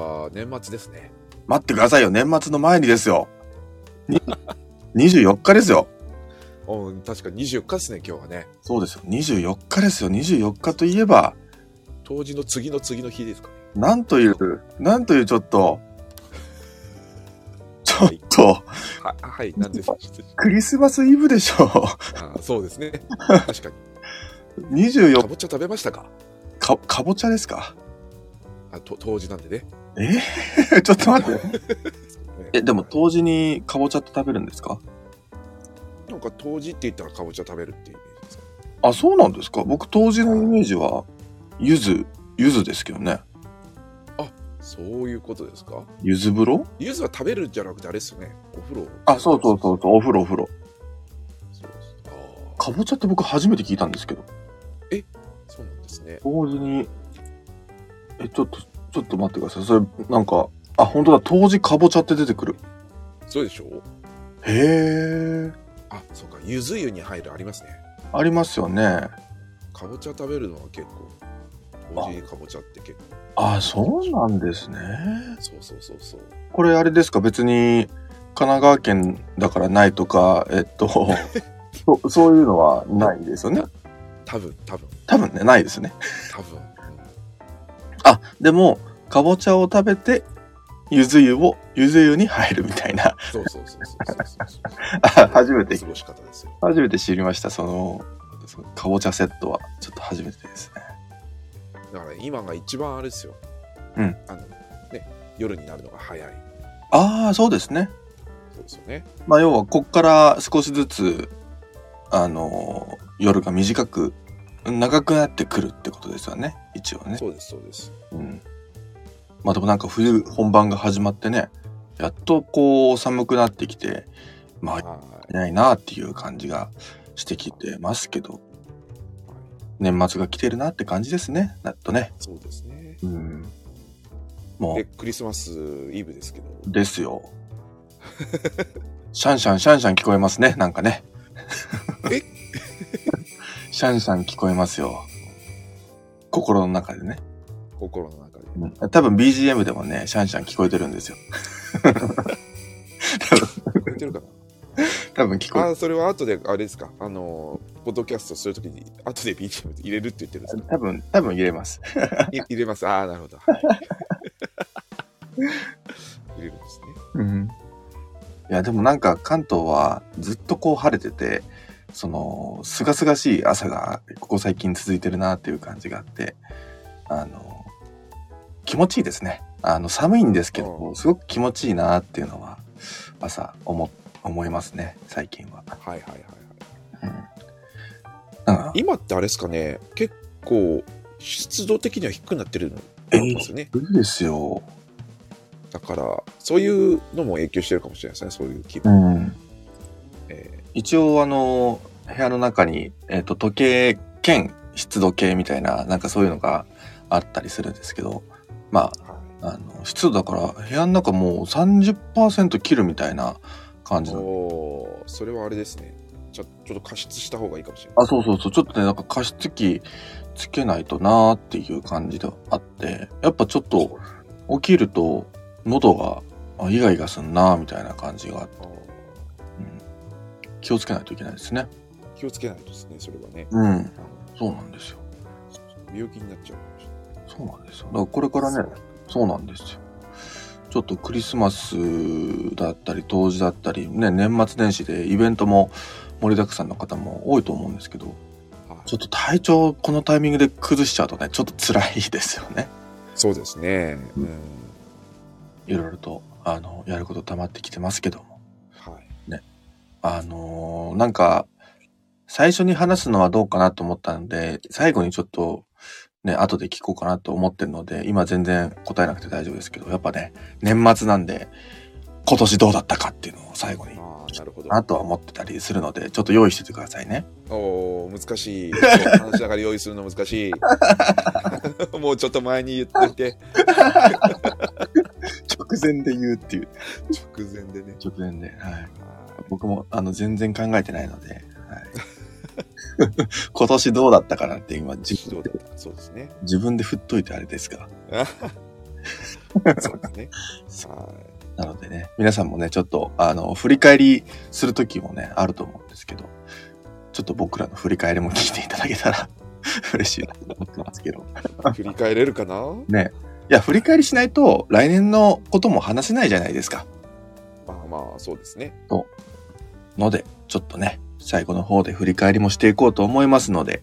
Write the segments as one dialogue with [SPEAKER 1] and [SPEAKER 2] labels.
[SPEAKER 1] は年末ですね。
[SPEAKER 2] 待ってくださいよ。年末の前にですよ。に24日ですよ。
[SPEAKER 1] うん、確か24日ですね、今日はね。
[SPEAKER 2] そうですよ。24日ですよ。24日といえば、
[SPEAKER 1] 当時の次の次の日ですかね。
[SPEAKER 2] なんという、なんというちょっと、ちょっと、
[SPEAKER 1] は、はい、なんですか。
[SPEAKER 2] クリスマスイブでしょ。
[SPEAKER 1] あそうですね。確かに。
[SPEAKER 2] 24
[SPEAKER 1] かぼちゃ食べましたか？
[SPEAKER 2] か、かぼちゃですか？
[SPEAKER 1] あと当時なんでね。
[SPEAKER 2] え？ー ちょっと待って。え、でも当時にかぼちゃって食べるんですか？
[SPEAKER 1] なんか当時って言ったらかぼちゃ食べるっていうイメージですか？
[SPEAKER 2] あ、そうなんですか？僕当時のイメージは、柚子、柚子ですけどね。
[SPEAKER 1] そういうことですか？
[SPEAKER 2] 柚子風呂？
[SPEAKER 1] 柚子は食べるんじゃなくてあれですよね。お風呂。
[SPEAKER 2] あ、そうそうそうそう、お風呂お風呂。
[SPEAKER 1] そうですあ
[SPEAKER 2] かぼちゃって僕初めて聞いたんですけど。
[SPEAKER 1] ーそうなんですね。
[SPEAKER 2] 当時に、え、ちょっと、ちょっと待ってください。それ、なんか、あ、本当だ、当時かぼちゃって出てくる。
[SPEAKER 1] そうでしょ？う
[SPEAKER 2] へえ、
[SPEAKER 1] あ、そうか。柚子湯に入るありますね。
[SPEAKER 2] ありますよね。
[SPEAKER 1] かぼちゃ食べるのは結構。当時かぼちゃって結構。
[SPEAKER 2] あ、そうなんですね。
[SPEAKER 1] そうそうそうそう。
[SPEAKER 2] これあれですか？別に、神奈川県だからないとか、えっと、そそういうのはないですよね。
[SPEAKER 1] 多分、多分、
[SPEAKER 2] 多分ね、ないですね。
[SPEAKER 1] 多分。
[SPEAKER 2] あ、でも、かぼちゃを食べて、ゆず湯を、ゆず湯に入るみたいな。
[SPEAKER 1] そうそうそうそうそう。
[SPEAKER 2] 初めて
[SPEAKER 1] 過ごし方ですよ。
[SPEAKER 2] 初めて知りました。その、そのかぼちゃセットは、ちょっと初めてですね。
[SPEAKER 1] だから今が一番あれですよ。
[SPEAKER 2] うん。
[SPEAKER 1] あの、ね、夜になるのが早い。
[SPEAKER 2] ああ、そうですね。
[SPEAKER 1] そうですよね。
[SPEAKER 2] まあ、要は、こっから少しずつ、あの、夜が短く、長くなってくるってことですよね。一応ね。
[SPEAKER 1] そうです、そうです。
[SPEAKER 2] うん。まあ、でもなんか冬本番が始まってね、やっとこう寒くなってきて、まあ、い
[SPEAKER 1] はい。
[SPEAKER 2] ないなっていう感じがしてきてますけど、年末が来てるなって感じですね。なっとね。
[SPEAKER 1] そうですね。
[SPEAKER 2] うん。も
[SPEAKER 1] で、クリスマスイブですけど、
[SPEAKER 2] う、ですよ。シャンシャン、シャンシャン聞こえますね。なんかね。
[SPEAKER 1] え？
[SPEAKER 2] シャンシャン聞こえますよ。心の中でね。
[SPEAKER 1] 心の中で。
[SPEAKER 2] うん多分 BGM でもね、シャンシャン聞こえてるんですよ。
[SPEAKER 1] 聞こえてるかな？
[SPEAKER 2] 多分聞こえ
[SPEAKER 1] あ、それは後で、あれですか、あの、ポッドキャストするときに、後で BGM 入れるって言ってるんですか？
[SPEAKER 2] 多分、多分入れます。
[SPEAKER 1] い入れます。ああ、なるほど。はい入れるんですね。
[SPEAKER 2] うん。いや、でもなんか関東はずっとこう晴れてて、その、すがすがしい朝がここ最近続いてるなっていう感じがあって、あの、気持ちいいですね。あの、寒いんですけど、すごく気持ちいいなっていうのは、朝思、思いますね、最近は。
[SPEAKER 1] はいはいはいはい。
[SPEAKER 2] うん。
[SPEAKER 1] 今ってあれですかね、結構、湿度的には低くなってるんですよね。
[SPEAKER 2] いいですよ。
[SPEAKER 1] だから、そういうのも影響してるかもしれないですね、そういう気
[SPEAKER 2] う
[SPEAKER 1] 分。
[SPEAKER 2] ん。
[SPEAKER 1] え
[SPEAKER 2] 一応あの部屋の中に、えっと時計兼湿度計みたいななんかそういうのがあったりするんですけどまああの湿度だから部屋の中もう30%切るみたいな感
[SPEAKER 1] い、
[SPEAKER 2] じなの
[SPEAKER 1] それはあれですね。ちょちょっと加湿した方がいいかもしれない。
[SPEAKER 2] あそうそうそうちょっとねなんか加湿器つけないとなーっていう感じであってやっぱちょっと起きると喉があイガイガすんなーみたいな感じがあって、気をつけないといけないですね
[SPEAKER 1] 気をつけないとですね、それはね。
[SPEAKER 2] うんそうなんですよ
[SPEAKER 1] 病気になっちゃうかもしれない。
[SPEAKER 2] そうなんですよ。だからこれからね、そうなんですよ。ちょっとクリスマスだったり、冬至だったり、ね、年末年始でイベントも盛りだくさんの方も多いと思うんですけど、
[SPEAKER 1] はい
[SPEAKER 2] ちょっと体調このタイミングで崩しちゃうとね、ちょっと辛いですよね。
[SPEAKER 1] そうですね。
[SPEAKER 2] う
[SPEAKER 1] うんん。
[SPEAKER 2] いろいろと、あの、やること溜まってきてますけども。
[SPEAKER 1] はい。
[SPEAKER 2] あのーなんか、最初に話すのはどうかなと思ったので、最後にちょっと、ね、後で聞こうかなと思ってるので、今全然答えなくて大丈夫ですけど、やっぱね、年末なんで、今年どうだったかっていうのを最後に、
[SPEAKER 1] なるほど。
[SPEAKER 2] なとは思ってたりするので、ちょっと用意しててくださいね。
[SPEAKER 1] おー難しい。話しながら用意するの難しい。もうちょっと前に言っといて。
[SPEAKER 2] 直前で言うっていう。
[SPEAKER 1] 直前でね。
[SPEAKER 2] 直前で。はい。
[SPEAKER 1] は
[SPEAKER 2] 僕も、あの、全然考えてないので、はい。今年どうだったかなって今、
[SPEAKER 1] い
[SPEAKER 2] 自分で
[SPEAKER 1] そうですね。
[SPEAKER 2] 自分で振っといてあれですが。
[SPEAKER 1] そうですね。は
[SPEAKER 2] なのでね、皆さんもね、ちょっと、あの、振り返りするときもね、あると思うんですけど、ちょっと僕らの振り返りも聞いていただけたら 嬉しいなと思ってますけど。
[SPEAKER 1] い。振り返れるかな？
[SPEAKER 2] ね。いや、振り返りしないと、来年のことも話せないじゃないですか。
[SPEAKER 1] まあまあ、そうですね。
[SPEAKER 2] ので、ちょっとね、最後の方で振り返りもしていこうと思いますので、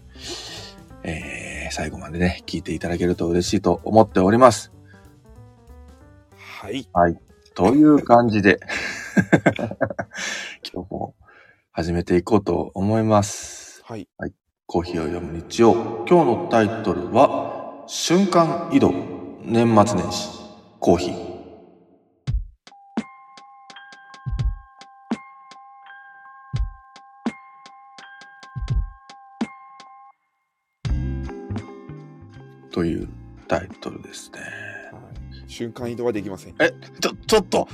[SPEAKER 2] えー、最後までね、聞いていただけると嬉しいと思っております。
[SPEAKER 1] はい。
[SPEAKER 2] という感じで、今日も始めていこうと思います。
[SPEAKER 1] はい。
[SPEAKER 2] コーヒーを読む日曜。今日のタイトルは、瞬間移動。年末年始。コーヒー。というタイトルですね。
[SPEAKER 1] はい瞬間移動はできません。
[SPEAKER 2] え、ちょ、ちょっと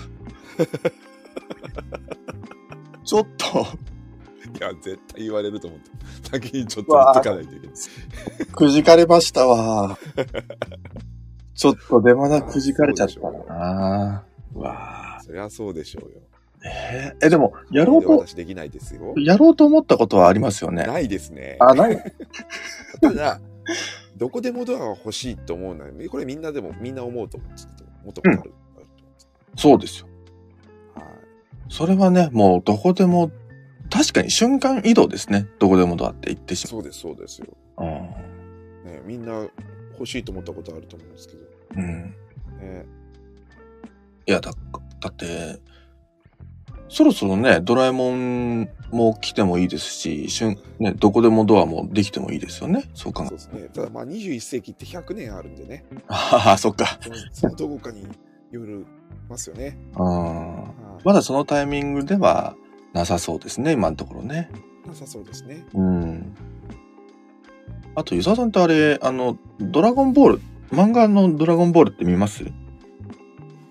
[SPEAKER 2] ちょっと
[SPEAKER 1] いや、絶対言われると思った。先にちょっと言っとかないといけない。
[SPEAKER 2] くじかれましたわ。ちょっと出花くじかれちゃったな。うわ
[SPEAKER 1] そりゃそうでしょうよ。
[SPEAKER 2] えーえ、でも、やろうと、
[SPEAKER 1] 私できないですよ。
[SPEAKER 2] やろうと思ったことはありますよね。
[SPEAKER 1] ないですね。
[SPEAKER 2] あ、ない。
[SPEAKER 1] ただ、どこでもドアが欲しいと思うのは、これみんなでも、みんな思うと思うんですけど、もっとある。あると思うん
[SPEAKER 2] そうですよ。
[SPEAKER 1] はい。
[SPEAKER 2] それはね、もうどこでも、確かに瞬間移動ですね。どこでもドアって言ってし
[SPEAKER 1] そうです、そうですよ。
[SPEAKER 2] まう。
[SPEAKER 1] ね、みんな欲しいと思ったことあると思うんですけど。
[SPEAKER 2] うん。うん。
[SPEAKER 1] ね、
[SPEAKER 2] いや、だ、だって、そろそろね、ドラえもんも来てもいいですし、瞬、ね、どこでもドアもできてもいいですよね。そう考え
[SPEAKER 1] そうですね。ただ、まあ、21世紀って100年あるんでね、
[SPEAKER 2] ああ、そっか。
[SPEAKER 1] そのどこかによるますよね。
[SPEAKER 2] うん。
[SPEAKER 1] はい
[SPEAKER 2] まだそのタイミングではなさそうですね、今のところね。
[SPEAKER 1] なさそうですね。
[SPEAKER 2] うん。あと、湯沢さんってあれ、あの、ドラゴンボール、漫画のドラゴンボールって見ます？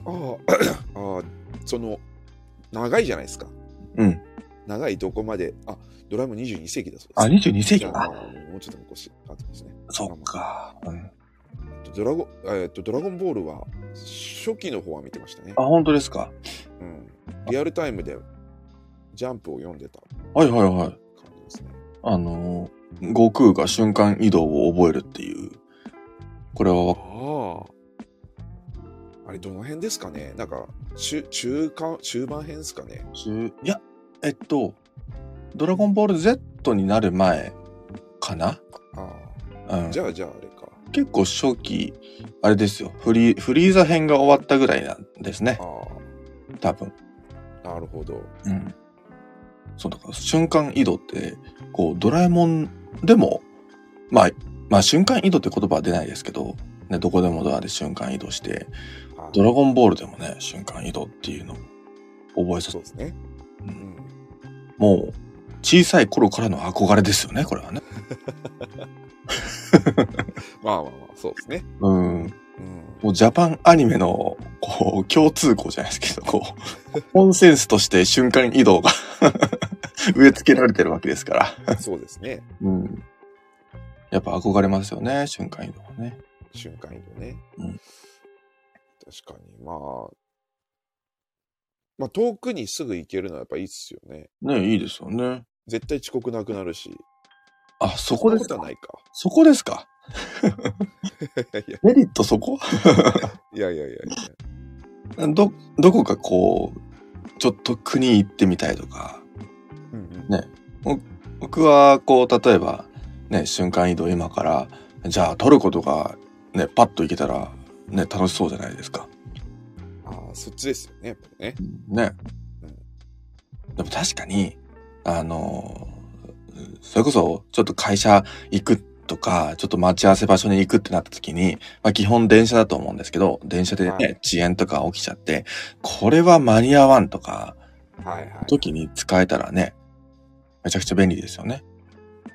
[SPEAKER 1] あ あ、ああ、その、長いじゃないですか。
[SPEAKER 2] うん。
[SPEAKER 1] 長いどこまで、あ、ドラえもん22世紀だそうです。
[SPEAKER 2] あ、22世紀か。
[SPEAKER 1] もうちょっと昔、あとですね。
[SPEAKER 2] そっか。うん。
[SPEAKER 1] ドラゴン、えっと、ドラゴンボールは、初期の方は見てましたね
[SPEAKER 2] あ、。本当ですか？
[SPEAKER 1] うん。リアルタイムで、ジャンプを読んでた
[SPEAKER 2] はいはいはい。
[SPEAKER 1] 感じですね。
[SPEAKER 2] あのー、悟空が瞬間移動を覚えるっていう。これはわ、
[SPEAKER 1] ああ。あれ、どの辺ですかね？なんか、中、中間、中盤編ですかね？
[SPEAKER 2] 中、いや、えっと、ドラゴンボール Z になる前かな？
[SPEAKER 1] ああ。
[SPEAKER 2] うん。
[SPEAKER 1] じゃあ、じゃあ、あれか。
[SPEAKER 2] 結構初期、あれですよ。フリー、フリーザ編が終わったぐらいなんですね。
[SPEAKER 1] あ
[SPEAKER 2] 多分。
[SPEAKER 1] あ。なるほど。
[SPEAKER 2] うん。そうだから瞬間移動って、こう、ドラえもんでも、まあ、まあ瞬間移動って言葉は出ないですけど、ね、どこでもドアで瞬間移動して、
[SPEAKER 1] あ
[SPEAKER 2] ドラゴンボールでもね、瞬間移動っていうのを覚えさせ
[SPEAKER 1] そうですね。
[SPEAKER 2] う
[SPEAKER 1] うんん。
[SPEAKER 2] もう、小さい頃からの憧れですよね、これはね。
[SPEAKER 1] まあまあまあ、そうですね。
[SPEAKER 2] うん。
[SPEAKER 1] うん。
[SPEAKER 2] もうジャパンアニメの、こう、共通項じゃないですけど、こう、コンセンスとして瞬間移動が 植え付けられてるわけですから。
[SPEAKER 1] そうですね。
[SPEAKER 2] うん。やっぱ憧れますよね、瞬間移動はね。
[SPEAKER 1] 瞬間移動ね。
[SPEAKER 2] うん
[SPEAKER 1] 確かに。まあ、まあ、遠くにすぐ行けるのはやっぱいいっすよね。
[SPEAKER 2] ねいいですよね。
[SPEAKER 1] 絶対遅刻なくなるし。
[SPEAKER 2] あ、そこですか？
[SPEAKER 1] そんなことはないか。
[SPEAKER 2] そこですか？
[SPEAKER 1] いや
[SPEAKER 2] メリットそこ？
[SPEAKER 1] いやいやいやいや。
[SPEAKER 2] ど、どこかこう、ちょっと国行ってみたいとか。
[SPEAKER 1] うんうん
[SPEAKER 2] ね僕は、こう、例えば、ね、瞬間移動今から、じゃあトルコとか、ね、パッと行けたら、ね、楽しそうじゃないですか。
[SPEAKER 1] ああ、そっちですよね。やっぱりね。
[SPEAKER 2] ね
[SPEAKER 1] うん。
[SPEAKER 2] でも確かに、あの、それこそ、ちょっと会社行くとか、ちょっと待ち合わせ場所に行くってなった時に、まあ基本電車だと思うんですけど、電車でね、
[SPEAKER 1] はい
[SPEAKER 2] 遅延とか起きちゃって、これは間に合わんとか、
[SPEAKER 1] はいはい。
[SPEAKER 2] 時に使えたらね、めちゃくちゃ便利ですよね。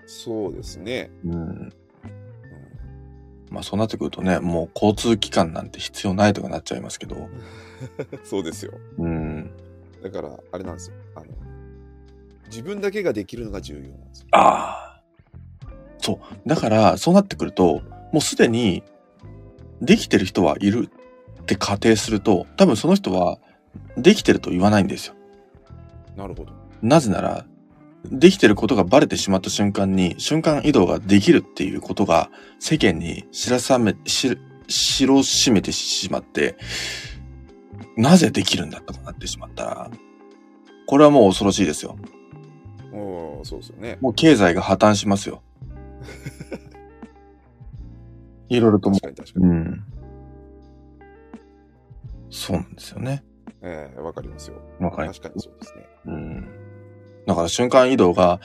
[SPEAKER 1] そうですね。
[SPEAKER 2] うん。
[SPEAKER 1] うん
[SPEAKER 2] まあそうなってくるとね、もう交通機関なんて必要ないとかなっちゃいますけど、
[SPEAKER 1] そうですよ。
[SPEAKER 2] うん。
[SPEAKER 1] だから、あれなんですよ。あの、自分だけができるのが重要なんですよ。
[SPEAKER 2] ああ。そう。だから、そうなってくると、もうすでに、できてる人はいるって仮定すると、多分その人はできてると言わないんですよ。
[SPEAKER 1] なるほど。
[SPEAKER 2] なぜなら、できてることがバレてしまった瞬間に、瞬間移動ができるっていうことが世間に知らさめ、し、知ろしめてしまって、なぜできるんだとかなってしまったら、これはもう恐ろしいですよ。
[SPEAKER 1] おーそうですよね。
[SPEAKER 2] もう経済が破綻しますよ。いろいろとも
[SPEAKER 1] 確かに確かに。
[SPEAKER 2] うん。そうなんですよね。
[SPEAKER 1] ええわかりますよ。
[SPEAKER 2] わかり
[SPEAKER 1] 確かにそうですね。
[SPEAKER 2] うん。だから瞬間移動が、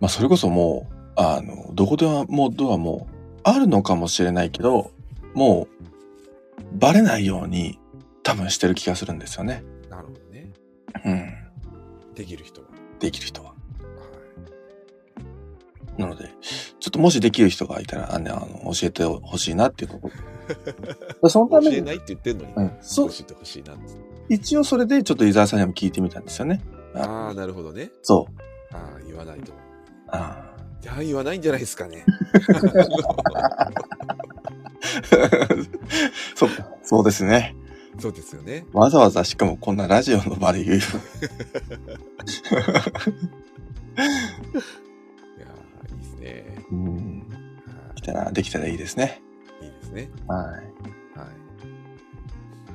[SPEAKER 2] まあそれこそもう、あの、どこでもドアもあるのかもしれないけど、もう、バレないように多分してる気がするんですよね。
[SPEAKER 1] なるほどね。
[SPEAKER 2] うん。
[SPEAKER 1] できる人は。
[SPEAKER 2] できる人は。
[SPEAKER 1] は
[SPEAKER 2] なので、ちょっともしできる人がいたら、あの、あの教えてほしいなっていうところ。そのた
[SPEAKER 1] い、教
[SPEAKER 2] めに、
[SPEAKER 1] えないって言ってんのに、
[SPEAKER 2] うん、そう
[SPEAKER 1] 教、えてほしいなって。
[SPEAKER 2] 一応それでちょっと伊沢さんにも聞いてみたんですよね。
[SPEAKER 1] ああ、なるほどね。
[SPEAKER 2] そう。
[SPEAKER 1] ああ、言わないと。
[SPEAKER 2] あ
[SPEAKER 1] いや、言わないんじゃないですかね。
[SPEAKER 2] ー そう、そうですね。
[SPEAKER 1] そうですよね。
[SPEAKER 2] わざわざしかもこんなラジオの場で言う。
[SPEAKER 1] いやーいいですね。
[SPEAKER 2] うん。
[SPEAKER 1] は
[SPEAKER 2] 来たら、できたらいいですね。
[SPEAKER 1] いいいですね。
[SPEAKER 2] はい。
[SPEAKER 1] はい。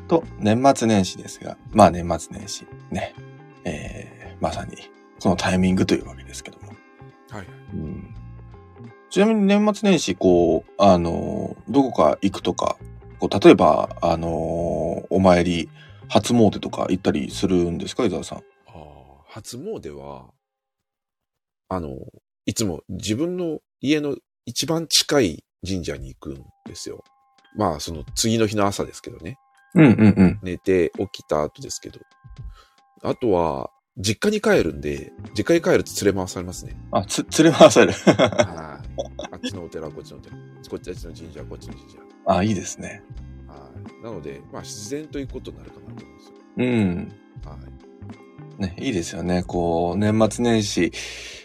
[SPEAKER 2] と、年末年始ですが、まあ年末年始、ね。えー、まさに、このタイミングというわけですけども。
[SPEAKER 1] はい。
[SPEAKER 2] うん。ちなみに年末年始、こう、あのー、どこか行くとか、こう、例えば、あのー、お参り、初詣とか行ったりするんですか、伊沢さん？
[SPEAKER 1] ああ、初詣は、あの、いつも自分の家の一番近い神社に行くんですよ。まあ、その次の日の朝ですけどね。
[SPEAKER 2] うんうんうん。
[SPEAKER 1] 寝て起きた後ですけど。あとは、実家に帰るんで、実家に帰ると連れ回されますね。
[SPEAKER 2] あ、つ、連れ回される。
[SPEAKER 1] はい。あっちのお寺、こっちのお寺。こっちあっちの神社、こっちの神社。
[SPEAKER 2] あ、いいですね。
[SPEAKER 1] はい。なので、まあ、自然ということになるかなと思いますよ。
[SPEAKER 2] うん。
[SPEAKER 1] はい。
[SPEAKER 2] ね、いいですよね。こう、年末年始、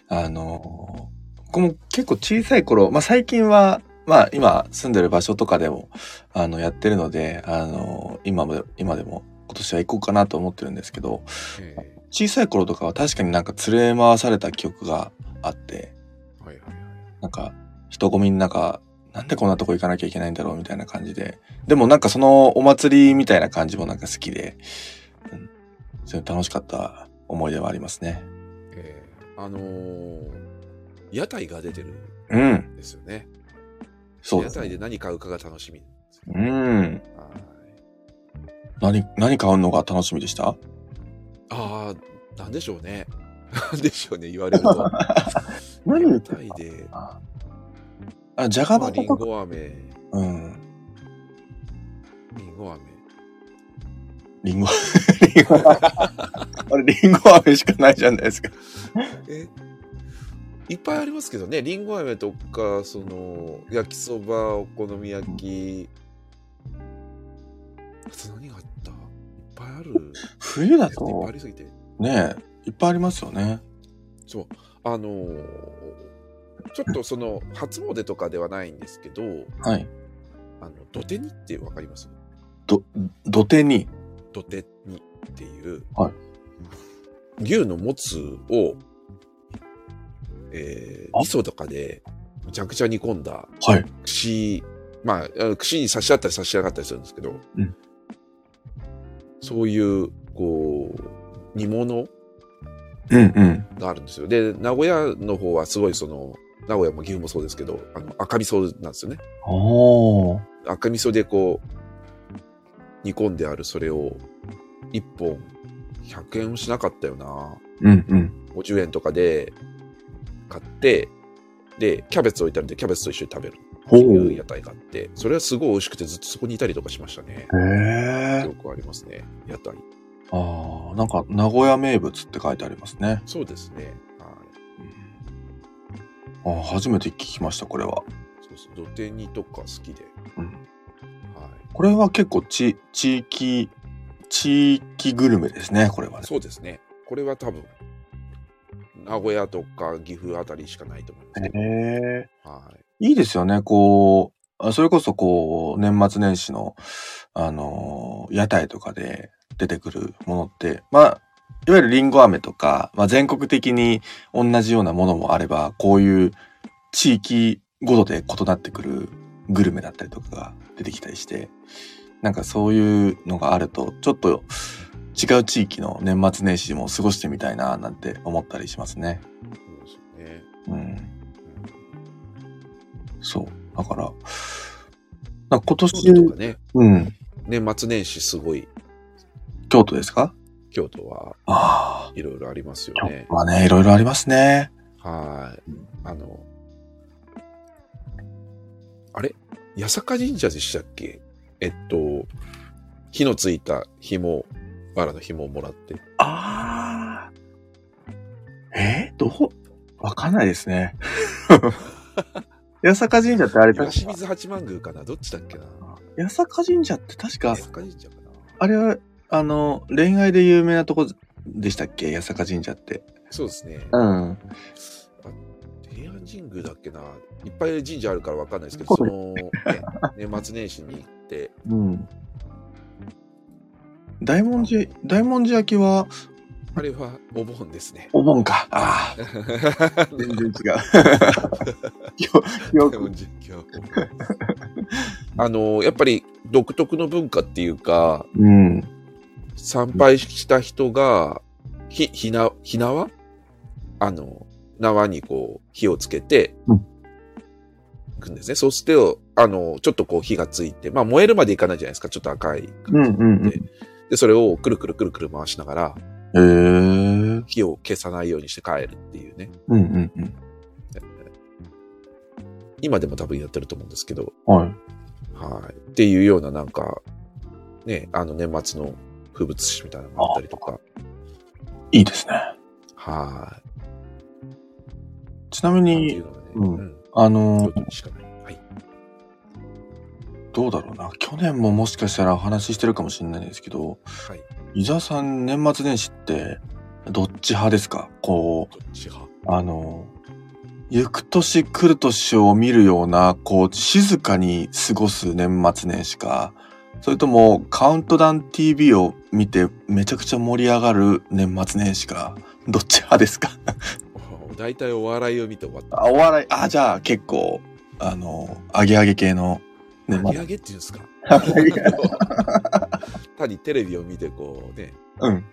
[SPEAKER 2] あのー、僕も結構小さい頃、まあ最近は、まあ今住んでる場所とかでも、あの、やってるので、あのー、今も、今でも今年は行こうかなと思ってるんですけど、
[SPEAKER 1] ええ
[SPEAKER 2] 小さい頃とかは確かになんか連れ回された記憶があって、
[SPEAKER 1] はいはいはい。
[SPEAKER 2] なんか人混みの中、なんでこんなとこ行かなきゃいけないんだろうみたいな感じで。でもなんかそのお祭りみたいな感じもなんか好きで、うん、そういう楽しかった思い出はありますね。
[SPEAKER 1] ええあのー屋台が出てる
[SPEAKER 2] うん。
[SPEAKER 1] んですよね。
[SPEAKER 2] そうですね。
[SPEAKER 1] 屋台で何買うかが楽しみ。
[SPEAKER 2] うん。
[SPEAKER 1] はい
[SPEAKER 2] 何、何買うのが楽しみでした？
[SPEAKER 1] ああ、なんでしょうね。なんでしょうね、言われると。屋
[SPEAKER 2] 何言って
[SPEAKER 1] 台で、
[SPEAKER 2] あ、あじゃが
[SPEAKER 1] まあ、
[SPEAKER 2] バタとか？
[SPEAKER 1] リンゴ飴、
[SPEAKER 2] うん。
[SPEAKER 1] リンゴ飴。
[SPEAKER 2] リンゴ、リンゴ、あれ、リンゴ飴しかないじゃないですか。
[SPEAKER 1] え？いっぱいありますけどね、リンゴ飴とか、その、焼きそば、お好み焼き。あと何？ぱいある。
[SPEAKER 2] 冬だ
[SPEAKER 1] いっぱい
[SPEAKER 2] と
[SPEAKER 1] あ、りすぎて。
[SPEAKER 2] ねえ、いっぱいありますよね。
[SPEAKER 1] そう。あのーちょっとその、初詣とかではないんですけど、
[SPEAKER 2] はい。
[SPEAKER 1] あの、土手煮ってわかります？
[SPEAKER 2] ど、土手に、
[SPEAKER 1] 土手煮っていう、
[SPEAKER 2] はい
[SPEAKER 1] 牛のもつを、えー、
[SPEAKER 2] あ？
[SPEAKER 1] 味噌とかでむちゃくちゃ煮込んだ
[SPEAKER 2] はい。
[SPEAKER 1] 串、まあ串に差し合ったり差し上がったりするんですけど、
[SPEAKER 2] うん
[SPEAKER 1] そういう、こう、煮物
[SPEAKER 2] うんうん。
[SPEAKER 1] があるんですよ。で、名古屋の方はすごいその、名古屋も岐阜もそうですけど、あの赤味噌なんですよね。赤味噌でこう、煮込んであるそれを、1本100円もしなかったよな。
[SPEAKER 2] うんうん。
[SPEAKER 1] 50円とかで買って、で、キャベツ置いてあるんで、キャベツと一緒に食べるいう屋台があって、それはすごい美味しくてずっとそこにいたりとかしましたね。
[SPEAKER 2] へえ
[SPEAKER 1] よ。くありますね、屋台。
[SPEAKER 2] ああ、なんか名古屋名物って書いてありますね。
[SPEAKER 1] そうですね。はい。
[SPEAKER 2] あー初めて聞きました、これは。
[SPEAKER 1] そうそう、土手煮とか好きで。
[SPEAKER 2] うん。
[SPEAKER 1] はい。
[SPEAKER 2] これは結構ち、地域、地域グルメですね、これはね。
[SPEAKER 1] そうですね。これは多分、名古屋とか岐阜あたりしかないと思いますけど。
[SPEAKER 2] へえ。
[SPEAKER 1] はい。
[SPEAKER 2] いいですよね、こう、あそれこそこう、年末年始の、あのー屋台とかで出てくるものって、まあ、いわゆるリンゴ飴とか、まあ全国的に同じようなものもあれば、こういう地域ごとで異なってくるグルメだったりとかが出てきたりして、なんかそういうのがあると、ちょっと違う地域の年末年始も過ごしてみたいな、なんて思ったりしますね。
[SPEAKER 1] そうですよね。
[SPEAKER 2] うん。
[SPEAKER 1] うん
[SPEAKER 2] そう。だから、か今
[SPEAKER 1] 京
[SPEAKER 2] 年、
[SPEAKER 1] 都とかね、
[SPEAKER 2] うん。
[SPEAKER 1] 年末年始すごい、
[SPEAKER 2] 京都ですか？
[SPEAKER 1] 京都は
[SPEAKER 2] ああ。
[SPEAKER 1] いろいろありますよ
[SPEAKER 2] 京
[SPEAKER 1] ね。
[SPEAKER 2] 都はね、いろいろありますね。
[SPEAKER 1] はい。あの、あれ？八坂神社でしたっけ？えっと、火のついた紐、バラの紐をもらって。
[SPEAKER 2] ああ。え？ー、どう？わかんないですね。八坂神社ってあれ確か、
[SPEAKER 1] 清水八幡宮かな？どっちだっけな？
[SPEAKER 2] 八坂神社って確か
[SPEAKER 1] 八、坂神社かな？
[SPEAKER 2] あれは、あの、恋愛で有名なとこでしたっけ？八坂神社って。
[SPEAKER 1] そうですね。
[SPEAKER 2] うん。
[SPEAKER 1] 平安神宮だっけな？いっぱい神社あるからわかんないですけど、
[SPEAKER 2] そ
[SPEAKER 1] の、ね、年末年始に行って、
[SPEAKER 2] うん。大文字、大文字焼きは、
[SPEAKER 1] あれはお盆ですね。
[SPEAKER 2] お盆か。ああ。全然違う。記憶記憶
[SPEAKER 1] あの、やっぱり独特の文化っていうか、
[SPEAKER 2] うん。
[SPEAKER 1] 参拝した人が、ひ、ひな、ひ縄あの、縄にこう、火をつけて
[SPEAKER 2] うん、
[SPEAKER 1] いくんですね。そうすると、あの、ちょっとこう火がついて、まあ燃えるまでいかないじゃないですか。ちょっと赤い。
[SPEAKER 2] うんうんうん。
[SPEAKER 1] でで、それをくるくるくるくる回しながら、
[SPEAKER 2] へえ。うん
[SPEAKER 1] 火を消さないようにして帰るっていうね。
[SPEAKER 2] うんうん。
[SPEAKER 1] 今でも多分やってると思うんですけど、
[SPEAKER 2] はい。
[SPEAKER 1] はい。っていうようななんか、ね、あの年末の風物詩みたいなのがあったりとか、
[SPEAKER 2] いいですね。
[SPEAKER 1] はい。
[SPEAKER 2] ちなみに
[SPEAKER 1] う
[SPEAKER 2] ん。あのどうだろうな。去年ももしかしたらお話ししてるかもしれないんですけど、
[SPEAKER 1] はい。
[SPEAKER 2] 伊沢さん年末年始って、どっち派ですか？こ
[SPEAKER 1] どっち派？
[SPEAKER 2] う、あの、行く年来る年を見るような、こう、静かに過ごす年末年始か、それともカウントダウン TV を見てめちゃくちゃ盛り上がる年末年始か、どっち派ですか？
[SPEAKER 1] お大体お笑いを見て終わった。
[SPEAKER 2] あ、お笑い、あ、じゃあ結構、あの、アゲアゲ系の年末
[SPEAKER 1] 上げ上げっていうんですか？単にテレビを見てこうね、
[SPEAKER 2] うん。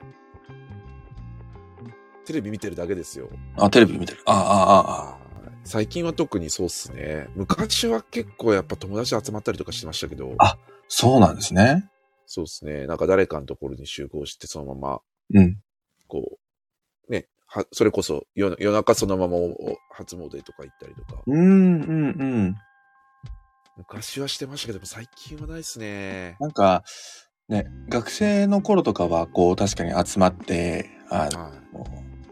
[SPEAKER 1] テレビ見てるだけですよ。
[SPEAKER 2] あ、テレビ見てる。あ、あ、あ、あ。
[SPEAKER 1] 最近は特にそうっすね。昔は結構やっぱ友達集まったりとかしてましたけど、
[SPEAKER 2] あそうなんですね。
[SPEAKER 1] そうですね。なんか誰かのところに集合してそのまま、
[SPEAKER 2] うん。
[SPEAKER 1] こう、ね、はそれこそ夜夜中そのまま初詣とか行ったりとか、
[SPEAKER 2] うん、うん、うん。
[SPEAKER 1] 昔はしてましたけど、最近はないですね。
[SPEAKER 2] なんか、ね、学生の頃とかは、こう、確かに集まって、あ
[SPEAKER 1] は
[SPEAKER 2] の、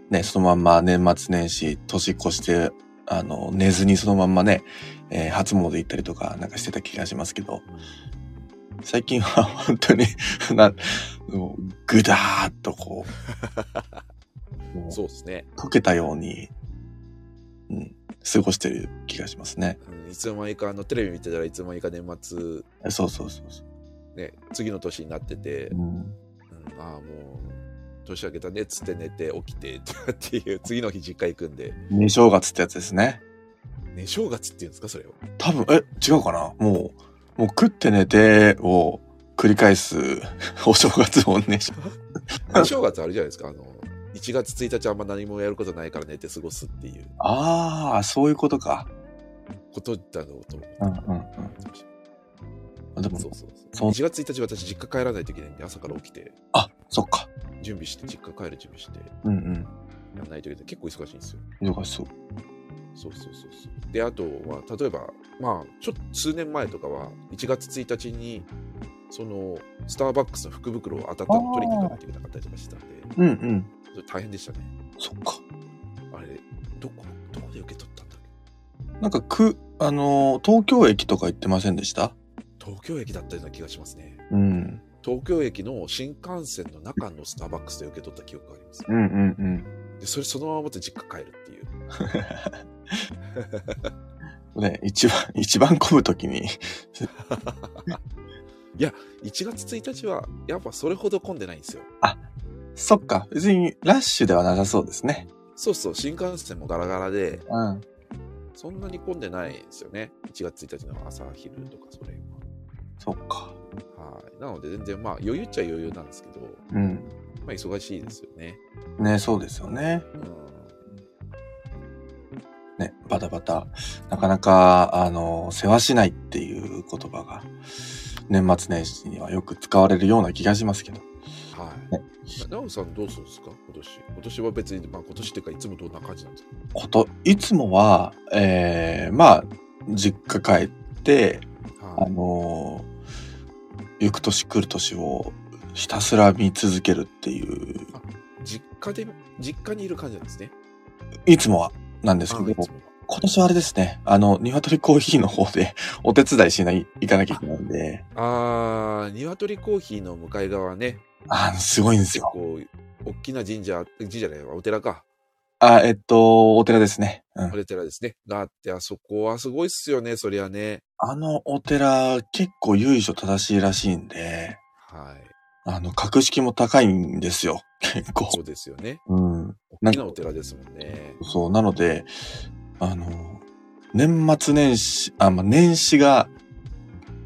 [SPEAKER 2] ね、そのまんま年末年始、年越して、あの、寝ずにそのまんまね、えー初詣行ったりとか、なんかしてた気がしますけど、
[SPEAKER 1] い。
[SPEAKER 2] 最近は本当に、な、もうぐだーっとこう、
[SPEAKER 1] そうですね。
[SPEAKER 2] 溶けたように、うん、過ごしてる気がしますね。
[SPEAKER 1] うんいつの間にかあのテレビ見てたらいつの間にか年末、
[SPEAKER 2] そうそうそうそう。
[SPEAKER 1] ね、次の年になってて、
[SPEAKER 2] うん、
[SPEAKER 1] うん、ああ、もう、年明けたねっつって寝て起きて っていう、次の日実家行くんで、
[SPEAKER 2] 寝正月ってやつですね。
[SPEAKER 1] ね、正月っていうんですか、それを。
[SPEAKER 2] 多分、え、違うかな？もう、もう食って寝てを繰り返す お正月をね。
[SPEAKER 1] ね正月あるじゃないですか、あの、1月1日あんま何もやることないから寝て過ごすっていう
[SPEAKER 2] ああ、そういうことか。
[SPEAKER 1] ことだろうと思って。
[SPEAKER 2] うんうんうん。でも、
[SPEAKER 1] そうそう
[SPEAKER 2] そ
[SPEAKER 1] う。1月1日私実家帰らないといけないんで、朝から起きて、
[SPEAKER 2] あ、そっか。
[SPEAKER 1] 準備して、実家帰る準備して、
[SPEAKER 2] うんうん。
[SPEAKER 1] やんないといけない。結構忙しいんですよ。
[SPEAKER 2] 忙しそう。
[SPEAKER 1] そうそうそうそう。で、あとは、例えば、まあ、ちょっと数年前とかは、1月1日に、その、スターバックスの福袋を当たったの取りに行かないといけなかったりとかしてたんで、
[SPEAKER 2] うんうん。
[SPEAKER 1] それ大変でしたね。
[SPEAKER 2] そっか。
[SPEAKER 1] あれ、どこ、どこで受け取ったんだっけ？
[SPEAKER 2] なんか、く、あのー、東京駅とか行ってませんでした？
[SPEAKER 1] 東京駅だったような気がしますね。
[SPEAKER 2] うん。
[SPEAKER 1] 東京駅の新幹線の中のスターバックスで受け取った記憶があります。
[SPEAKER 2] うんうんうん。
[SPEAKER 1] で、それそのまま持って実家帰るっていう。
[SPEAKER 2] ね、一番、一番混むときに、
[SPEAKER 1] 1月1日は、やっぱそれほど混んでないんですよ。
[SPEAKER 2] そっか、別にラッシュではなさそうですね。
[SPEAKER 1] そうそう、新幹線もガラガラで、
[SPEAKER 2] うん。
[SPEAKER 1] そんなに混んでないんですよね。1月1日の朝、昼とかそれ
[SPEAKER 2] そっか。
[SPEAKER 1] は。はい。なので全然まあ余裕っちゃ余裕なんですけど、
[SPEAKER 2] うん。
[SPEAKER 1] まあ忙しいですよね。
[SPEAKER 2] ね、そうですよね。
[SPEAKER 1] うん。
[SPEAKER 2] ね、バタバタ。なかなか、あの、世話しないっていう言葉が、年末年始にはよく使われるような気がしますけど。
[SPEAKER 1] はい。
[SPEAKER 2] ね
[SPEAKER 1] なおさんどうするんですか？今年。今年は別に、まあ今年っていうかいつもどんな感じなんですか？
[SPEAKER 2] こと、いつもは、えー、まあ、実家帰って、あ
[SPEAKER 1] はい。
[SPEAKER 2] の行く年来る年をひたすら見続けるっていう、
[SPEAKER 1] 実家で、実家にいる感じなんですね。
[SPEAKER 2] いつもはなんですけど今年はあれですね、あの、鶏コーヒーの方で お手伝いしない、行かなきゃいけないんで、
[SPEAKER 1] あー、鶏コーヒーの向かい側ね、
[SPEAKER 2] あの、すごいんですよ。
[SPEAKER 1] 結構、大きな神社、神社じゃないわ、お寺か。
[SPEAKER 2] あ、えっと、お寺ですね。うん
[SPEAKER 1] お。寺ですね。があって、あそこはすごいっすよね、そりゃね。
[SPEAKER 2] あのお寺、結構由緒正しいらしいんで、
[SPEAKER 1] はい。
[SPEAKER 2] あの、格式も高いんですよ。結構。
[SPEAKER 1] そうですよね。
[SPEAKER 2] うん。
[SPEAKER 1] 大きなお寺ですもんね。
[SPEAKER 2] そう、なので、あの、年末年始、あ、まあ、年始が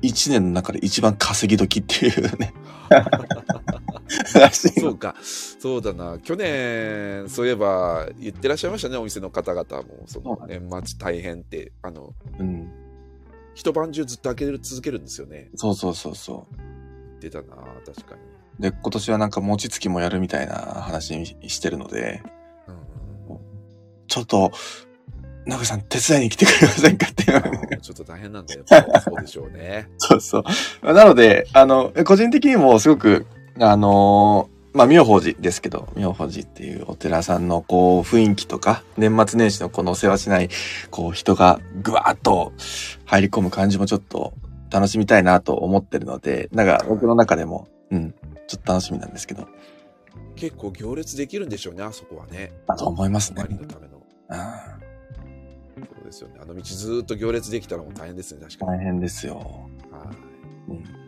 [SPEAKER 2] 一年の中で一番稼ぎ時っていうね。
[SPEAKER 1] そうか。そうだな。去年、そういえば言ってらっしゃいましたね、お店の方々も。その年末大変って、あの、
[SPEAKER 2] うん。
[SPEAKER 1] 一晩中ずっと開ける続けるんですよね。
[SPEAKER 2] そうそうそうそ
[SPEAKER 1] 言ってたな、確かに。
[SPEAKER 2] う。で、今年はなんか餅つきもやるみたいな話にしてるので、
[SPEAKER 1] うん
[SPEAKER 2] ちょっと、中さん手伝いに来てくれませんかっていう
[SPEAKER 1] あーちょっと大変なんだよ。そうでしょうね。
[SPEAKER 2] そうそう。なので、あの、個人的にもすごく、あのまあ、妙法寺ですけど、妙法寺っていうお寺さんのこう雰囲気とか、年末年始のこの世話しない、こう人がぐわーっと入り込む感じもちょっと楽しみたいなと思ってるので、なんか僕の中でも、うん、ちょっと楽しみなんですけど、
[SPEAKER 1] 結構行列できるんでしょうね、あそこはね。
[SPEAKER 2] だと思いますね
[SPEAKER 1] のための。
[SPEAKER 2] うん
[SPEAKER 1] そうですよね。あの道ずーっと行列できたらもう大変ですね、確かに。
[SPEAKER 2] 大変ですよ。
[SPEAKER 1] はい。
[SPEAKER 2] うん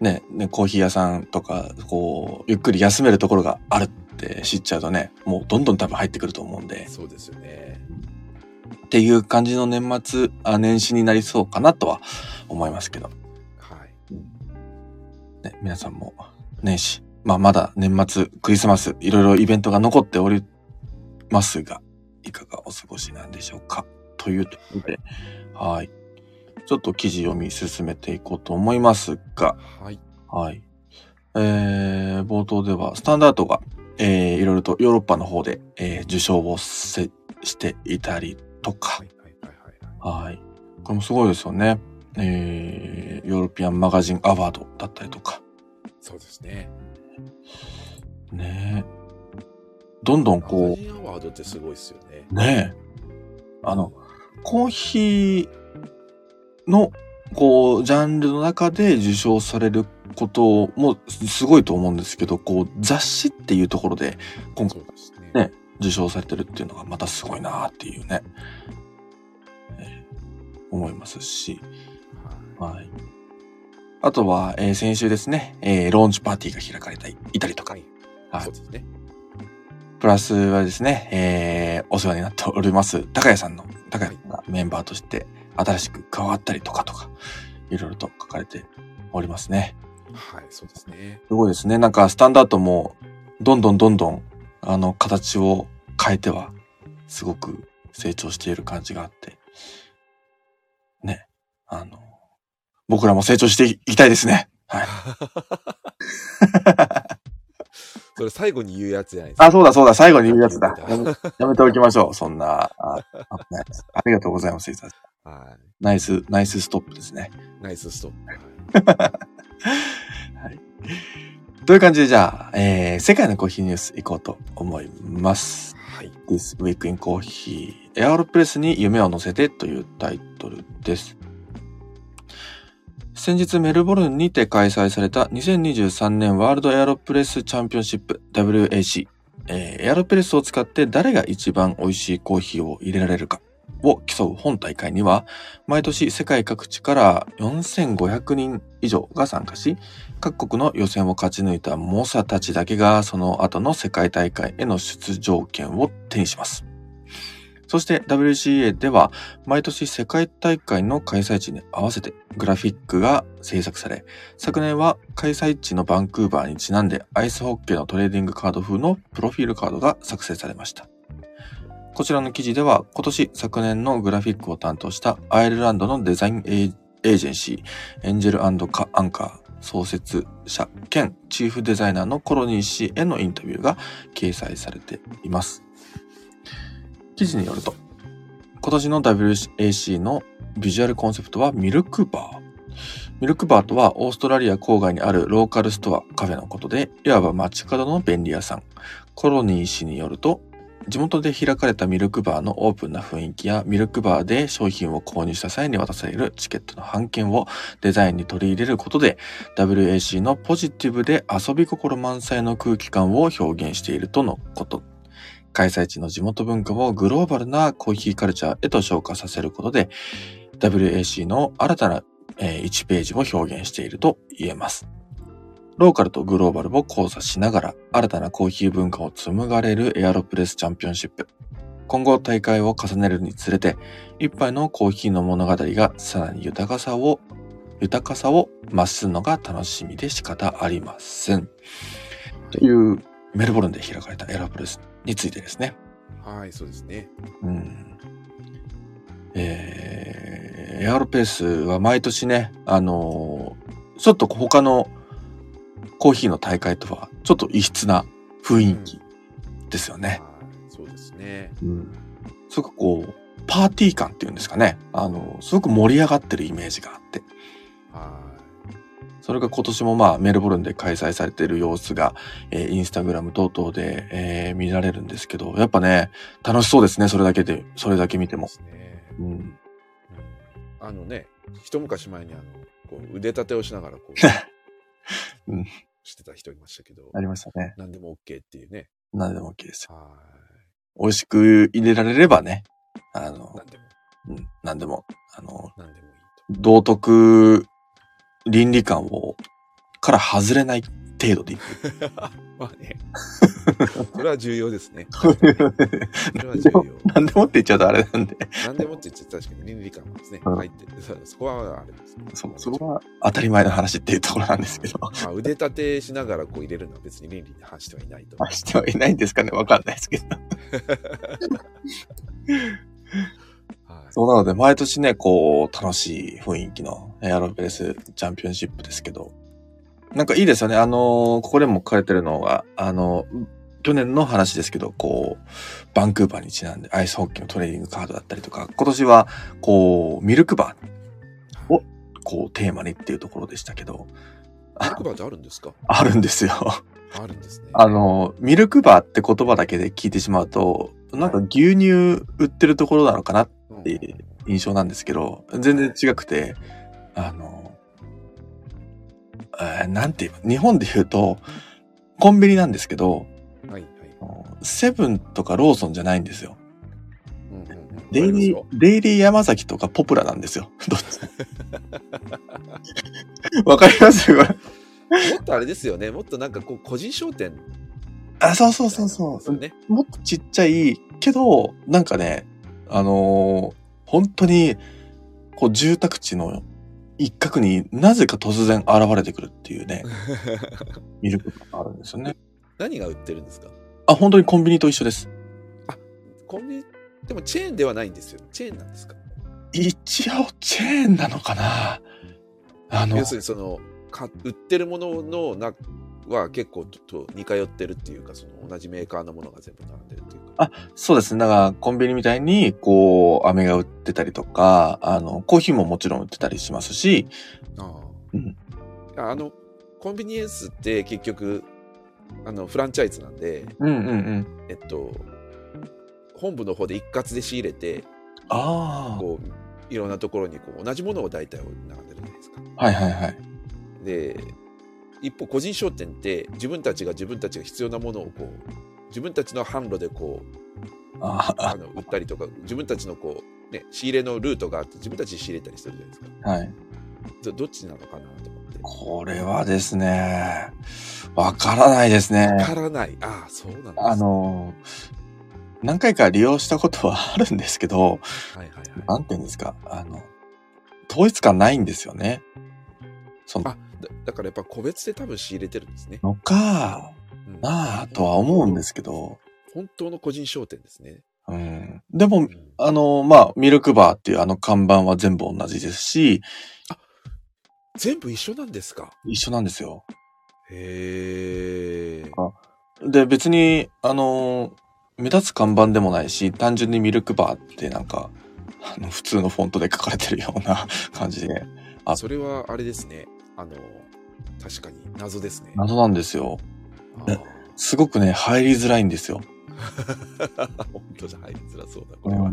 [SPEAKER 2] ね、ね、コーヒー屋さんとか、こう、ゆっくり休めるところがあるって知っちゃうとね、もうどんどん多分入ってくると思うんで、
[SPEAKER 1] そうですよね。
[SPEAKER 2] っていう感じの年末、あ年始になりそうかなとは思いますけど、
[SPEAKER 1] はい。
[SPEAKER 2] ね、皆さんも年始、まあまだ年末、クリスマス、いろいろイベントが残っておりますが、いかがお過ごしなんでしょうか？というところで、はい。ちょっと記事読み進めていこうと思いますが、
[SPEAKER 1] はい。
[SPEAKER 2] はい。えー、冒頭では、スタンダードが、えー、いろいろとヨーロッパの方で、えー受賞をせしていたりとか
[SPEAKER 1] は、い。
[SPEAKER 2] これもすごいですよね。えー、ヨーロピアンマガジンアワードだったりとか。
[SPEAKER 1] そうですね。
[SPEAKER 2] ねえ。どんどん
[SPEAKER 1] マ
[SPEAKER 2] こ
[SPEAKER 1] ガジンアワードってすごいですよね。
[SPEAKER 2] う、ねえ。あの、コーヒーの、こう、ジャンルの中で受賞されることもすごいと思うんですけど、こう、雑誌っていうところで今回
[SPEAKER 1] ね。
[SPEAKER 2] ね受賞されてるっていうのがまたすごいなっていうね、えー思いますし、
[SPEAKER 1] はい。
[SPEAKER 2] はい。あとは、えー先週ですね、えーローンチパーティーが開かれていたりとか、
[SPEAKER 1] はい。
[SPEAKER 2] はい
[SPEAKER 1] そうですね。
[SPEAKER 2] プラスはですね、えーお世話になっております、高谷さんの、高谷がメンバーとして新しく加わったりとかとか、いろいろと書かれておりますね。
[SPEAKER 1] はい。そうですね。
[SPEAKER 2] すごいですね。なんかスタンダードも、どんどんどんどん、あの、形を変えては、すごく成長している感じがあって、ね。あの、僕らも成長していきたいですね。はい。
[SPEAKER 1] それ最後に言うやつじゃないですか。
[SPEAKER 2] あ、そうだそうだ、最後に言うやつだ。やめ
[SPEAKER 1] は
[SPEAKER 2] やめておきましょう。そんな、あ、危ないですありがとうございます。伊沢さん
[SPEAKER 1] い。
[SPEAKER 2] ナイス、ナイスストップですね。
[SPEAKER 1] ナイスストップ。
[SPEAKER 2] はい。という感じで、じゃあ、えー、世界のコーヒーニュース行こうと思います。
[SPEAKER 1] はい。
[SPEAKER 2] This Week in Coffee エアロプレスに夢を乗せてというタイトルです。先日メルボルンにて開催された2023年ワールドエアロプレスチャンピオンシップ WAC、えーエアロプレスを使って誰が一番美味しいコーヒーを入れられるかを競う本大会には、毎年世界各地から4500人以上が参加し、各国の予選を勝ち抜いた猛者たちだけがその後の世界大会への出場権を手にします。そして WCA では毎年世界大会の開催地に合わせてグラフィックが制作され、昨年は開催地のバンクーバーにちなんでアイスホッケーのトレーディングカード風のプロフィールカードが作成されました。こちらの記事では今年昨年のグラフィックを担当したアイルランドのデザインエージェンシーエンジェルアンカアンカー創設者兼チーフデザイナーのコロニー氏へのインタビューが掲載されています。記事によると、今年の WAC のビジュアルコンセプトはミルクバー。ミルクバーとはオーストラリア郊外にあるローカルストア、カフェのことで、いわば街角の便利屋さん。コロニー氏によると、地元で開かれたミルクバーのオープンな雰囲気やミルクバーで商品を購入した際に渡されるチケットの半券をデザインに取り入れることで WAC のポジティブで遊び心満載の空気感を表現しているとのこと。開催地の地元文化をグローバルなコーヒーカルチャーへと昇華させることで WAC の新たな1ページを表現していると言えます。ローカルとグローバルを交差しながら新たなコーヒー文化を紡がれるエアロプレスチャンピオンシップ。今後大会を重ねるにつれて、一杯のコーヒーの物語がさらに豊かさを、豊かさを増すのが楽しみで仕方ありません。というメルボルンで開かれたエアロプレスについてですね。
[SPEAKER 1] はい、そうですね。
[SPEAKER 2] うん。えー、エアロペースは毎年ね、あのーちょっと他のコーヒーの大会とはちょっと異質な雰囲気ですよね。
[SPEAKER 1] はいそうですね。
[SPEAKER 2] うん。すごくこう、パーティー感っていうんですかね。あの、すごく盛り上がってるイメージがあって。
[SPEAKER 1] は
[SPEAKER 2] それが今年もまあメルボルンで開催されている様子が、えーインスタグラム等々で、えー見られるんですけど、やっぱね、楽しそうですね。それだけで、それだけ見て
[SPEAKER 1] い。
[SPEAKER 2] も
[SPEAKER 1] ね。
[SPEAKER 2] うん。
[SPEAKER 1] うんあのね、一昔前にあの、こう腕立てをしながらこう、
[SPEAKER 2] うん
[SPEAKER 1] してた人いましたけど、
[SPEAKER 2] ありましたね。
[SPEAKER 1] 何でも OK っていうね。
[SPEAKER 2] 何でも OK ですよ。
[SPEAKER 1] は
[SPEAKER 2] 美味しく入れられればね、あ
[SPEAKER 1] い。
[SPEAKER 2] の、
[SPEAKER 1] 何でも、
[SPEAKER 2] うん、何でも、あの、
[SPEAKER 1] 何でもいい
[SPEAKER 2] 道徳倫理観を、から外れない程度でいく。
[SPEAKER 1] と。まあね。それは重要ですね。それは重要。
[SPEAKER 2] 何でもって言っちゃうとあれなんで、
[SPEAKER 1] 何でもって言って確かに倫理観はですね、
[SPEAKER 2] うん
[SPEAKER 1] 入ってる。そそこはあれです。
[SPEAKER 2] そ、そこは当たり前の話っていうところなんですけど、
[SPEAKER 1] まあ、腕立てしながらこう入れるのは別に倫理に反してはいないと。
[SPEAKER 2] まあしてはいないんですかねわかんないですけど。
[SPEAKER 1] はい、
[SPEAKER 2] そうなので、毎年ね、こう、楽しい雰囲気のエアロベースチャンピオンシップですけど、なんかいいですよね。あのーここでも書かれてるのが、あの、去年の話ですけど、こう、バンクーバーにちなんでアイスホッケーのトレーニングカードだったりとか、今年は、こう、ミルクバーを、こう、テーマにっていうところでしたけど、
[SPEAKER 1] ミルクバーってあるんですか？
[SPEAKER 2] あるんですよ。
[SPEAKER 1] あるんですね。
[SPEAKER 2] あの、ミルクバーって言葉だけで聞いてしまうと、なんか牛乳売ってるところなのかなっていう印象なんですけど、全然違くて、あの、えーなんていう日本で言うと、コンビニなんですけど、
[SPEAKER 1] はいはい。
[SPEAKER 2] セブンとかローソンじゃないんですよ。
[SPEAKER 1] うんうんうん
[SPEAKER 2] デイリーデイリー山崎とかポプラなんですよ。どっち？わかります？これ
[SPEAKER 1] もっとあれですよね。もっとなんかこう個人商店
[SPEAKER 2] あ、そうそうそうそう。
[SPEAKER 1] ね。
[SPEAKER 2] もっとちっちゃいけど、なんかね、あのー本当に、こう住宅地の一角になぜか突然現れてくるっていうね、ミルクがあるんですよね。
[SPEAKER 1] 何が売ってるんですか？
[SPEAKER 2] あ、本当にコンビニと一緒です。
[SPEAKER 1] コンビニ、でもチェーンではないんですよ。チェーンなんですか？
[SPEAKER 2] 一応チェーンなのかなあの
[SPEAKER 1] 要、するにそのか売ってるもののなは結構とと似通ってるっていうかその同じメーカーのものが全部並んでるっていうか
[SPEAKER 2] あそうですね。だからコンビニみたいに、こう、飴が売ってたりとか、あの、コーヒーももちろん売ってたりしますし、
[SPEAKER 1] あ
[SPEAKER 2] うん
[SPEAKER 1] ああのコンビニエンスって結局あのフランチャイズなんで
[SPEAKER 2] うんうんうん。
[SPEAKER 1] えっと本部の方で一括で仕入れて
[SPEAKER 2] あ
[SPEAKER 1] こういろんなところにこう同じものを大体並んでるじゃないですか
[SPEAKER 2] あ。はいはいはい。
[SPEAKER 1] で一方個人商店って自分たちが自分たちが必要なものをこう自分たちの販路でこう
[SPEAKER 2] あ
[SPEAKER 1] の売ったりとか自分たちのこうね、仕入れのルートがあって、自分たちで仕入れたりするじゃないですか。
[SPEAKER 2] はい。
[SPEAKER 1] どどっちなのかなと思って。
[SPEAKER 2] これはですね、わからないですね。
[SPEAKER 1] わからない。ああ、そうなんです、ね。
[SPEAKER 2] あ、の、何回か利用したことは あるんですけど、
[SPEAKER 1] はいはいはい。
[SPEAKER 2] なんて言うんですか、あの、統一感ないんですよね。その
[SPEAKER 1] あだだからやっぱ個別で多分仕入れてるんですね。
[SPEAKER 2] のか、
[SPEAKER 1] うん
[SPEAKER 2] なあとは思うんですけど、
[SPEAKER 1] 本当の個人商店ですね。
[SPEAKER 2] うん。でも
[SPEAKER 1] う、ん
[SPEAKER 2] あの、まあ、ミルクバーっていうあの看板は全部同じですし、
[SPEAKER 1] 全部一緒なんですか？
[SPEAKER 2] 一緒なんですよ。
[SPEAKER 1] へえ。
[SPEAKER 2] で、別に、あの、目立つ看板でもないし、単純にミルクバーってなんか、あの、普通のフォントで書かれてるような感じで、あ
[SPEAKER 1] それはあれですね。あの、確かに謎ですね。
[SPEAKER 2] 謎なんですよ。すごくね、入りづらいんですよ。
[SPEAKER 1] 本当じゃ入りづらそうだ、こ
[SPEAKER 2] こ
[SPEAKER 1] れは。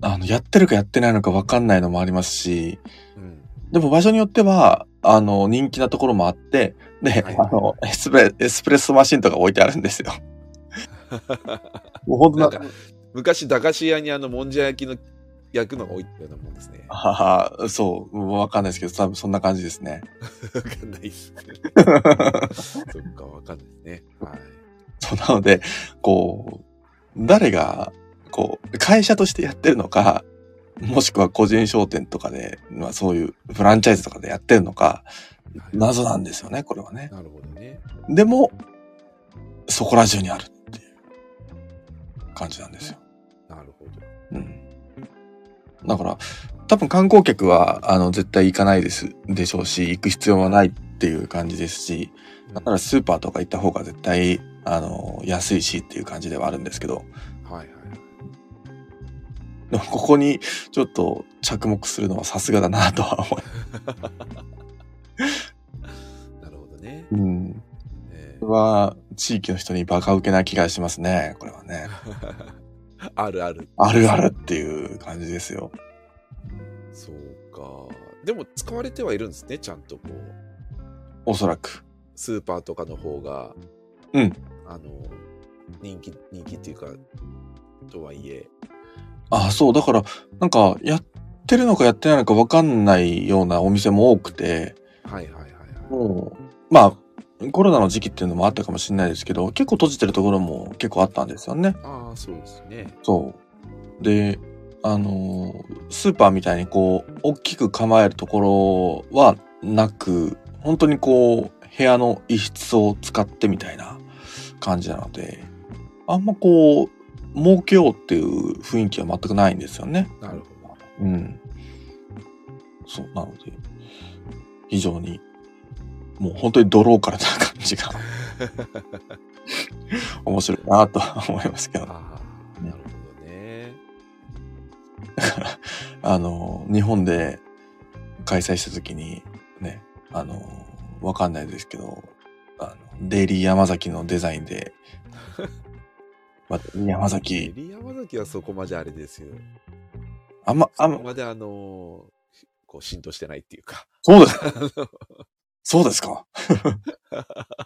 [SPEAKER 2] あの、やってるかやってないのかわかんないのもありますし、
[SPEAKER 1] うん。
[SPEAKER 2] でも場所によっては、あの、人気なところもあって、で、
[SPEAKER 1] はいはい
[SPEAKER 2] あの、エスプレ、エスプレッソマシンとか置いてあるんですよ。もう本当なんか、
[SPEAKER 1] 昔、駄菓子屋にあの、もんじゃ焼きの焼くのが置いようなもんですね。
[SPEAKER 2] はは、そう、わかんないですけど、多分そんな感じですね。
[SPEAKER 1] わかんないっすね。そっか、わかんないですね。はい。
[SPEAKER 2] そうなので、こう、誰が、こう、会社としてやってるのか、もしくは個人商店とかで、まあそういうフランチャイズとかでやってるのか、謎なんですよね、これはね。
[SPEAKER 1] なるほどね。
[SPEAKER 2] でも、そこら中にあるっていう感じなんですよ。
[SPEAKER 1] なるほど。
[SPEAKER 2] うん。だから、多分観光客は、あの、絶対行かないです、でしょうし、行く必要はないっていう感じですし、だからスーパーとか行った方が絶対、あの、安いしっていう感じではあるんですけど、
[SPEAKER 1] はいはい。
[SPEAKER 2] でもここにちょっと着目するのはさすがだなとは思い。
[SPEAKER 1] なるほどね。
[SPEAKER 2] うん。
[SPEAKER 1] え
[SPEAKER 2] これは、地域の人にバカ受けな気がしますね、これはね。
[SPEAKER 1] ーあるある。
[SPEAKER 2] あるあるっていう感じですよ。
[SPEAKER 1] そうか。でも使われてはいるんですね、ちゃんとこう。
[SPEAKER 2] おそらく。
[SPEAKER 1] スーパーとかの方が、
[SPEAKER 2] うん。
[SPEAKER 1] あの、人気、人気っていうか、とはいえ。
[SPEAKER 2] ああ、そう。だから、なんか、やってるのかやってないのかわかんないようなお店も多くて、
[SPEAKER 1] はいはいはいはい。
[SPEAKER 2] もう、まあ、コロナの時期っていうのもあったかもしれないですけど、結構閉じてるところも結構あったんですよね。
[SPEAKER 1] ああ、そうですね。
[SPEAKER 2] そう。で、あのースーパーみたいにこう、大きく構えるところはなく、本当にこう、部屋の一室を使ってみたいな感じなので、あんまこう、儲けようっていう雰囲気は全くないんですよね。
[SPEAKER 1] なるほど。
[SPEAKER 2] うん。そう、なので、非常に、もう本当にドローカルな感じが 面白いなとは思いますけど。
[SPEAKER 1] なるほどね。
[SPEAKER 2] あの、日本で開催した時に、ね、あの、わかんないですけど、あの、デイリー山崎のデザインで、ま山
[SPEAKER 1] エ
[SPEAKER 2] 崎、
[SPEAKER 1] リ山崎はそこまであれですよ。
[SPEAKER 2] あんま、あんま、
[SPEAKER 1] そこまであの、こう浸透してないっていうか。
[SPEAKER 2] そうですかそうですか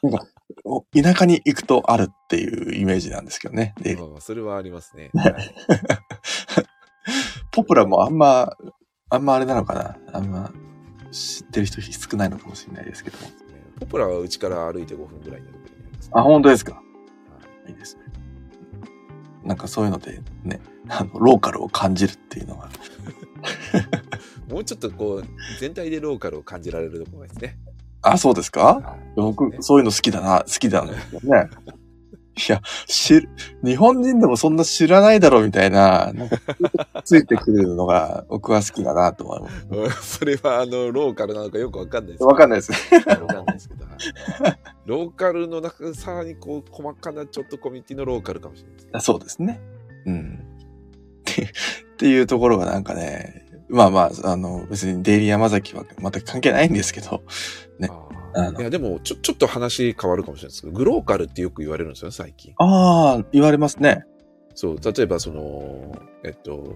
[SPEAKER 2] なんか、お田舎に行くとあるっていうイメージなんですけどね。デイリー
[SPEAKER 1] まあそれはありますね。はい
[SPEAKER 2] ポプラもあんま、あんまあれなのかなあんま知ってる人少ないのかもしれないですけども。
[SPEAKER 1] ポプラはうちから歩いて5分ぐらいのところにあります、
[SPEAKER 2] あ、本当ですか
[SPEAKER 1] はい
[SPEAKER 2] いいですね。なんかそういうのでね、あの、ローカルを感じるっていうのは。
[SPEAKER 1] もうちょっとこう、全体でローカルを感じられるところですね。
[SPEAKER 2] あ、そうですか？
[SPEAKER 1] はい
[SPEAKER 2] 僕、そういうの好きだな、好きなんですよね。いや、知る、日本人でもそんな知らないだろうみたいな、なんかついてくるのが僕は好きだなと思う。
[SPEAKER 1] う んそれはあの、ローカルなのかよくわかんないです
[SPEAKER 2] わかん
[SPEAKER 1] ない。
[SPEAKER 2] ですね。
[SPEAKER 1] わかんないですけど、はいローカルの中、さらにこう、細かなちょっとコミュニティのローカルかもしれないですね。
[SPEAKER 2] そうですね。うん。っていうところがなんかね、まあまあ、あの、別にデイリー山崎は全く関係ないんですけど、ね
[SPEAKER 1] いや、でも、ちょ、ちょっと話変わるかもしれないですけど、グローカルってよく言われるんですよね、最近。
[SPEAKER 2] ああ、言われますね。
[SPEAKER 1] そう、例えばその、えっと、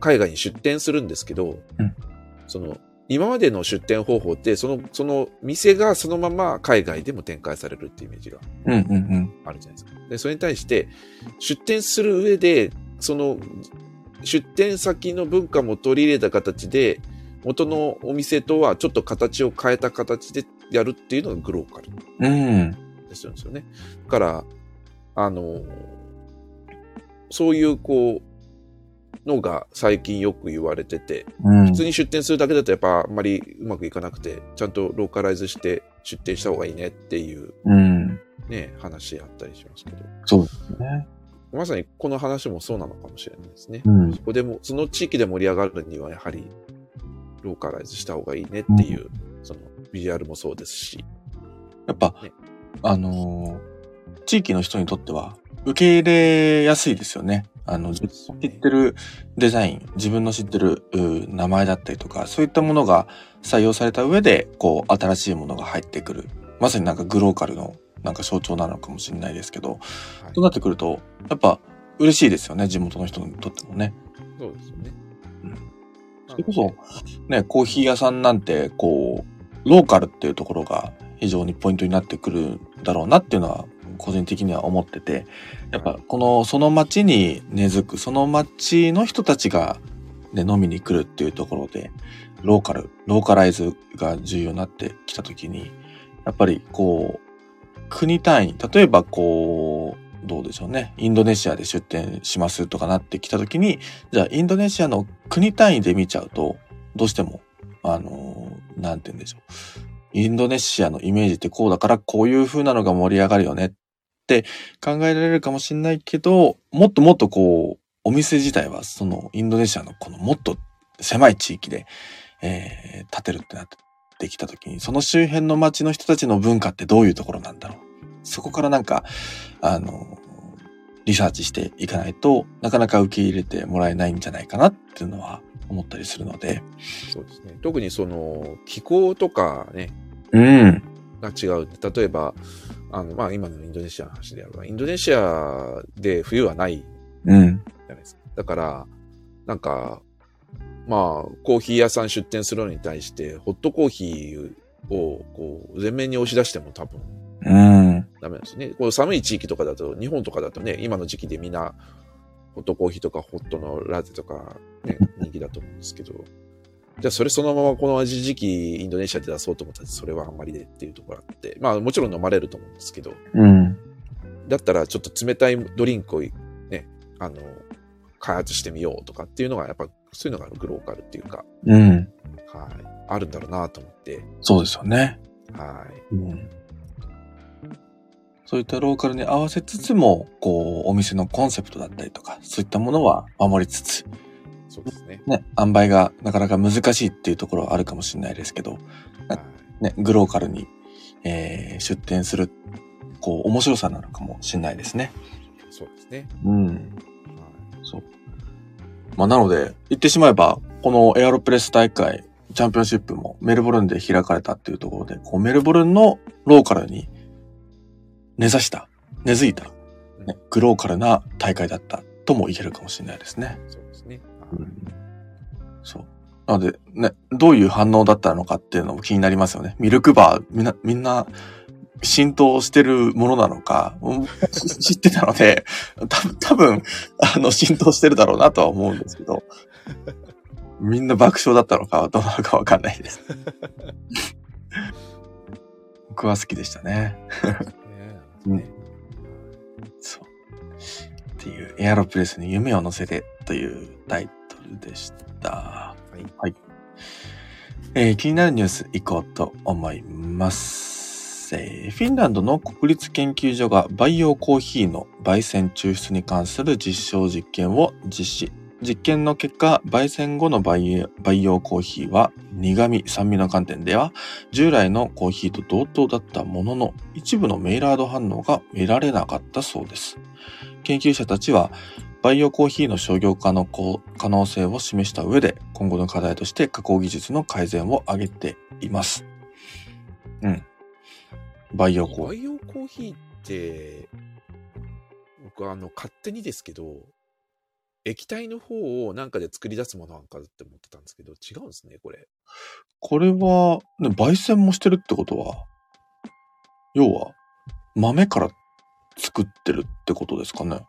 [SPEAKER 1] 海外に出店するんですけど、
[SPEAKER 2] うん
[SPEAKER 1] その、今までの出店方法って、その、その店がそのまま海外でも展開されるっていうイメージが。あるじゃないですか。で、それに対して、出店する上で、その、出店先の文化も取り入れた形で、元のお店とはちょっと形を変えた形でやるっていうのがグローカル
[SPEAKER 2] うん。
[SPEAKER 1] ですよね。だから、あの、そういうこう、のが最近よく言われてて、
[SPEAKER 2] うん。
[SPEAKER 1] 普通に出店するだけだとやっぱあんまりうまくいかなくて、ちゃんとローカライズして出店した方がいいねっていう
[SPEAKER 2] うん。
[SPEAKER 1] ね、話あったりしますけど、
[SPEAKER 2] そうですね。
[SPEAKER 1] まさにこの話もそうなのかもしれないですね。
[SPEAKER 2] うん
[SPEAKER 1] そ。こでも、その地域で盛り上がるにはやはりローカライズした方がいいねっていう、そのビジュアルもそうですし、
[SPEAKER 2] やっぱ、
[SPEAKER 1] ね
[SPEAKER 2] あのー地域の人にとっては、受け入れやすいですよね。あの、知ってるデザイン、自分の知ってるう名前だったりとか、そういったものが採用された上で、こう、新しいものが入ってくる。まさになんかグローカルのなんか象徴なのかもしれないですけど、
[SPEAKER 1] はい
[SPEAKER 2] となってくると、やっぱ嬉しいですよね、地元の人にとってもね。
[SPEAKER 1] そうですよね。
[SPEAKER 2] うんそれこそ、ね、コーヒー屋さんなんて、こう、ローカルっていうところが非常にポイントになってくるんだろうなっていうのは、個人的には思ってて、やっぱこの、その町に根付く、その町の人たちが、ね、飲みに来るっていうところで、ローカル、ローカライズが重要になってきたときに、やっぱりこう、国単位、例えばこう、どうでしょうね、インドネシアで出店しますとかなってきたときに、じゃあインドネシアの国単位で見ちゃうと、どうしても、あのなんて言うんでしょう。インドネシアのイメージってこうだからこういう風なのが盛り上がるよねって考えられるかもしれないけど、もっともっとこう、お店自体はそのインドネシアのこのもっと狭い地域で、えー、建てるってなってきた時に、その周辺の街の人たちの文化ってどういうところなんだろう？そこからなんか、あの、リサーチしていかないとなかなか受け入れてもらえないんじゃないかなっていうのは思ったりするので。
[SPEAKER 1] そうですね。特にその気候とかね、
[SPEAKER 2] うん。
[SPEAKER 1] が違う。例えば、あの、まあ今のインドネシアの話であるが、インドネシアで冬はないじ
[SPEAKER 2] うん。
[SPEAKER 1] ゃないですか。だから、なんか、まあ、コーヒー屋さん出店するのに対して、ホットコーヒーをこう、前面に押し出しても多分
[SPEAKER 2] うん。
[SPEAKER 1] ダメなんですよね。こう寒い地域とかだと、日本とかだとね、今の時期でみんな、ホットコーヒーとかホットのラテとか、ね、人気だと思うんですけど、じゃあそれそのままこの味時期インドネシアで出そうと思ったらそれはあんまりでっていうところあって、まあもちろん飲まれると思うんですけど、
[SPEAKER 2] うん。
[SPEAKER 1] だったらちょっと冷たいドリンクをね、あの、開発してみようとかっていうのがやっぱそういうのがグローカルっていうか、
[SPEAKER 2] うん。
[SPEAKER 1] はい、あるんだろうなと思って、
[SPEAKER 2] そうですよね。
[SPEAKER 1] はい。
[SPEAKER 2] うん。そういったローカルに合わせつつも、こう、お店のコンセプトだったりとか、そういったものは守りつつ、
[SPEAKER 1] そうですね。
[SPEAKER 2] ね、塩梅がなかなか難しいっていうところはあるかもしれないですけど、
[SPEAKER 1] はい
[SPEAKER 2] ね、グローカルに、えー出店する、こう、面白さなのかもしれないですね。
[SPEAKER 1] そうですね。
[SPEAKER 2] うん。まあ、なので、言ってしまえば、このエアロプレス大会、チャンピオンシップもメルボルンで開かれたっていうところで、こうメルボルンのローカルに根ざした、根付いた、ね、グローカルな大会だったとも言えるかもしれないですね。
[SPEAKER 1] そうですね。
[SPEAKER 2] そう。なので、ね、どういう反応だったのかっていうのも気になりますよね。ミルクバー、みんな、みんな、浸透してるものなのか、うん 知ってたので、多分、多分、あの、浸透してるだろうなとは思うんですけど、みんな爆笑だったのかはどうなのかわかんないです。僕は好きでしたね。
[SPEAKER 1] ね
[SPEAKER 2] うんそう。っていう、エアロプレスに夢を乗せてというタイトルでした。
[SPEAKER 1] はい。
[SPEAKER 2] はい。えー気になるニュースいこうと思います。えーフィンランドの国立研究所が培養コーヒーの焙煎抽出に関する実証実験を実施。実験の結果、焙煎後の培養培養コーヒーは苦味、酸味の観点では従来のコーヒーと同等だったものの一部のメイラード反応が見られなかったそうです。研究者たちは培養コーヒーの商業化の可能性を示した上で、今後の課題として加工技術の改善を挙げています。うん。培養コーヒー。
[SPEAKER 1] 培養コーヒーって、僕はあの、勝手にですけど、液体の方をなんかで作り出すものなんかだって思ってたんですけど、違うんですね、これ。
[SPEAKER 2] これは、ね、焙煎もしてるってことは、要は、豆から作ってるってことですかね。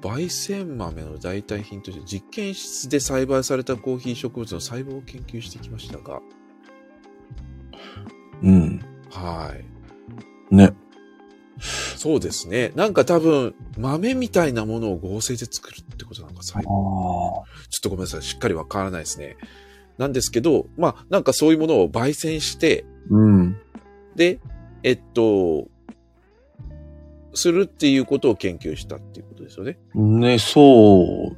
[SPEAKER 1] 焙煎豆の代替品として実験室で栽培されたコーヒー植物の細胞を研究してきましたが、
[SPEAKER 2] うん。
[SPEAKER 1] はい。
[SPEAKER 2] ね。
[SPEAKER 1] そうですね。なんか多分、豆みたいなものを合成で作るってことなのか、細胞。
[SPEAKER 2] あ
[SPEAKER 1] ちょっとごめんなさい。しっかりわからないですね。なんですけど、まあ、なんかそういうものを焙煎して、
[SPEAKER 2] うん。
[SPEAKER 1] で、えっと、するっていうことを研究したっていうことですよね。
[SPEAKER 2] ね、そ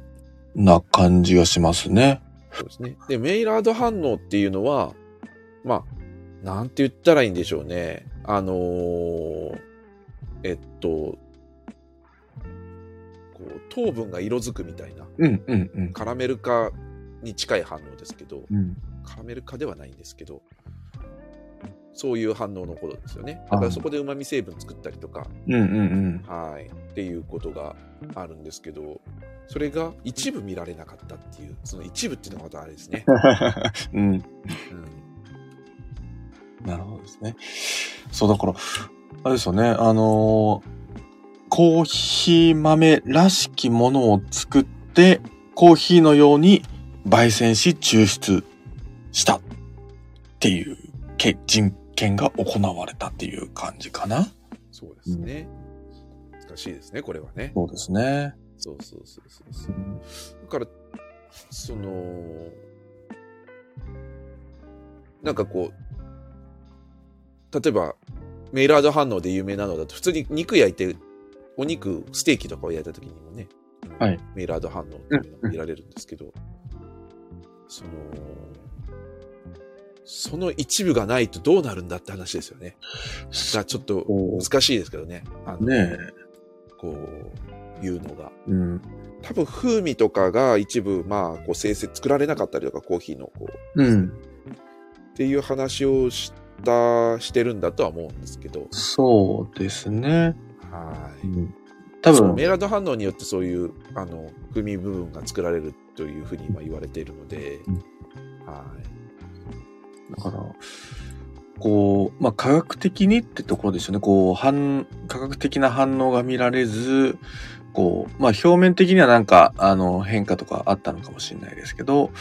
[SPEAKER 2] うな感じがしますね。
[SPEAKER 1] そうですね。で、メイラード反応っていうのは、まあ、なんて言ったらいいんでしょうね。あのーえっと、こう、糖分が色づくみたいな、
[SPEAKER 2] うん、うん、うん。
[SPEAKER 1] カラメル化に近い反応ですけど、
[SPEAKER 2] うん。
[SPEAKER 1] カラメル化ではないんですけど、そういう反応のことですよね。だからそこで旨味成分作ったりとか、
[SPEAKER 2] うん、うん、
[SPEAKER 1] はい、っていうことがあるんですけど、それが一部見られなかったっていう、その一部っていうのがまたあれですね。
[SPEAKER 2] うん。うん。
[SPEAKER 1] うん
[SPEAKER 2] なるほどですね。そう、だから、あれですよね、あのーコーヒー豆らしきものを作って、コーヒーのように焙煎し抽出したっていうけ実験が行われたっていう感じかな。
[SPEAKER 1] そうですね。難しいですね、これはね。
[SPEAKER 2] そうですね。
[SPEAKER 1] そうそうそうそうそう。だから、その、なんかこう、例えば、メイラード反応で有名なのだと、普通に肉焼いて、お肉、ステーキとかを焼いた時にもね、
[SPEAKER 2] はい
[SPEAKER 1] メイラード反応っていうのが見られるんですけど、その、その一部がないとどうなるんだって話ですよね。がちょっと難しいですけどね。あの
[SPEAKER 2] ね
[SPEAKER 1] こう、いうのが。
[SPEAKER 2] え。うん。
[SPEAKER 1] 多分風味とかが一部、まあ、こう生成、作られなかったりとか、コーヒーの、こう、
[SPEAKER 2] うん。
[SPEAKER 1] っていう話をした、してるんだとは思うんですけど、
[SPEAKER 2] そうですね。
[SPEAKER 1] はい。
[SPEAKER 2] うん、多分
[SPEAKER 1] メイラード反応によってそういう、あの、風味部分が作られるというふうに今言われているので、
[SPEAKER 2] うん
[SPEAKER 1] はい。
[SPEAKER 2] だから、こう、まあ、科学的にってところですよね。こう、反、科学的な反応が見られず、こう、まあ、表面的にはなんか、あの、変化とかあったのかもしれないですけど、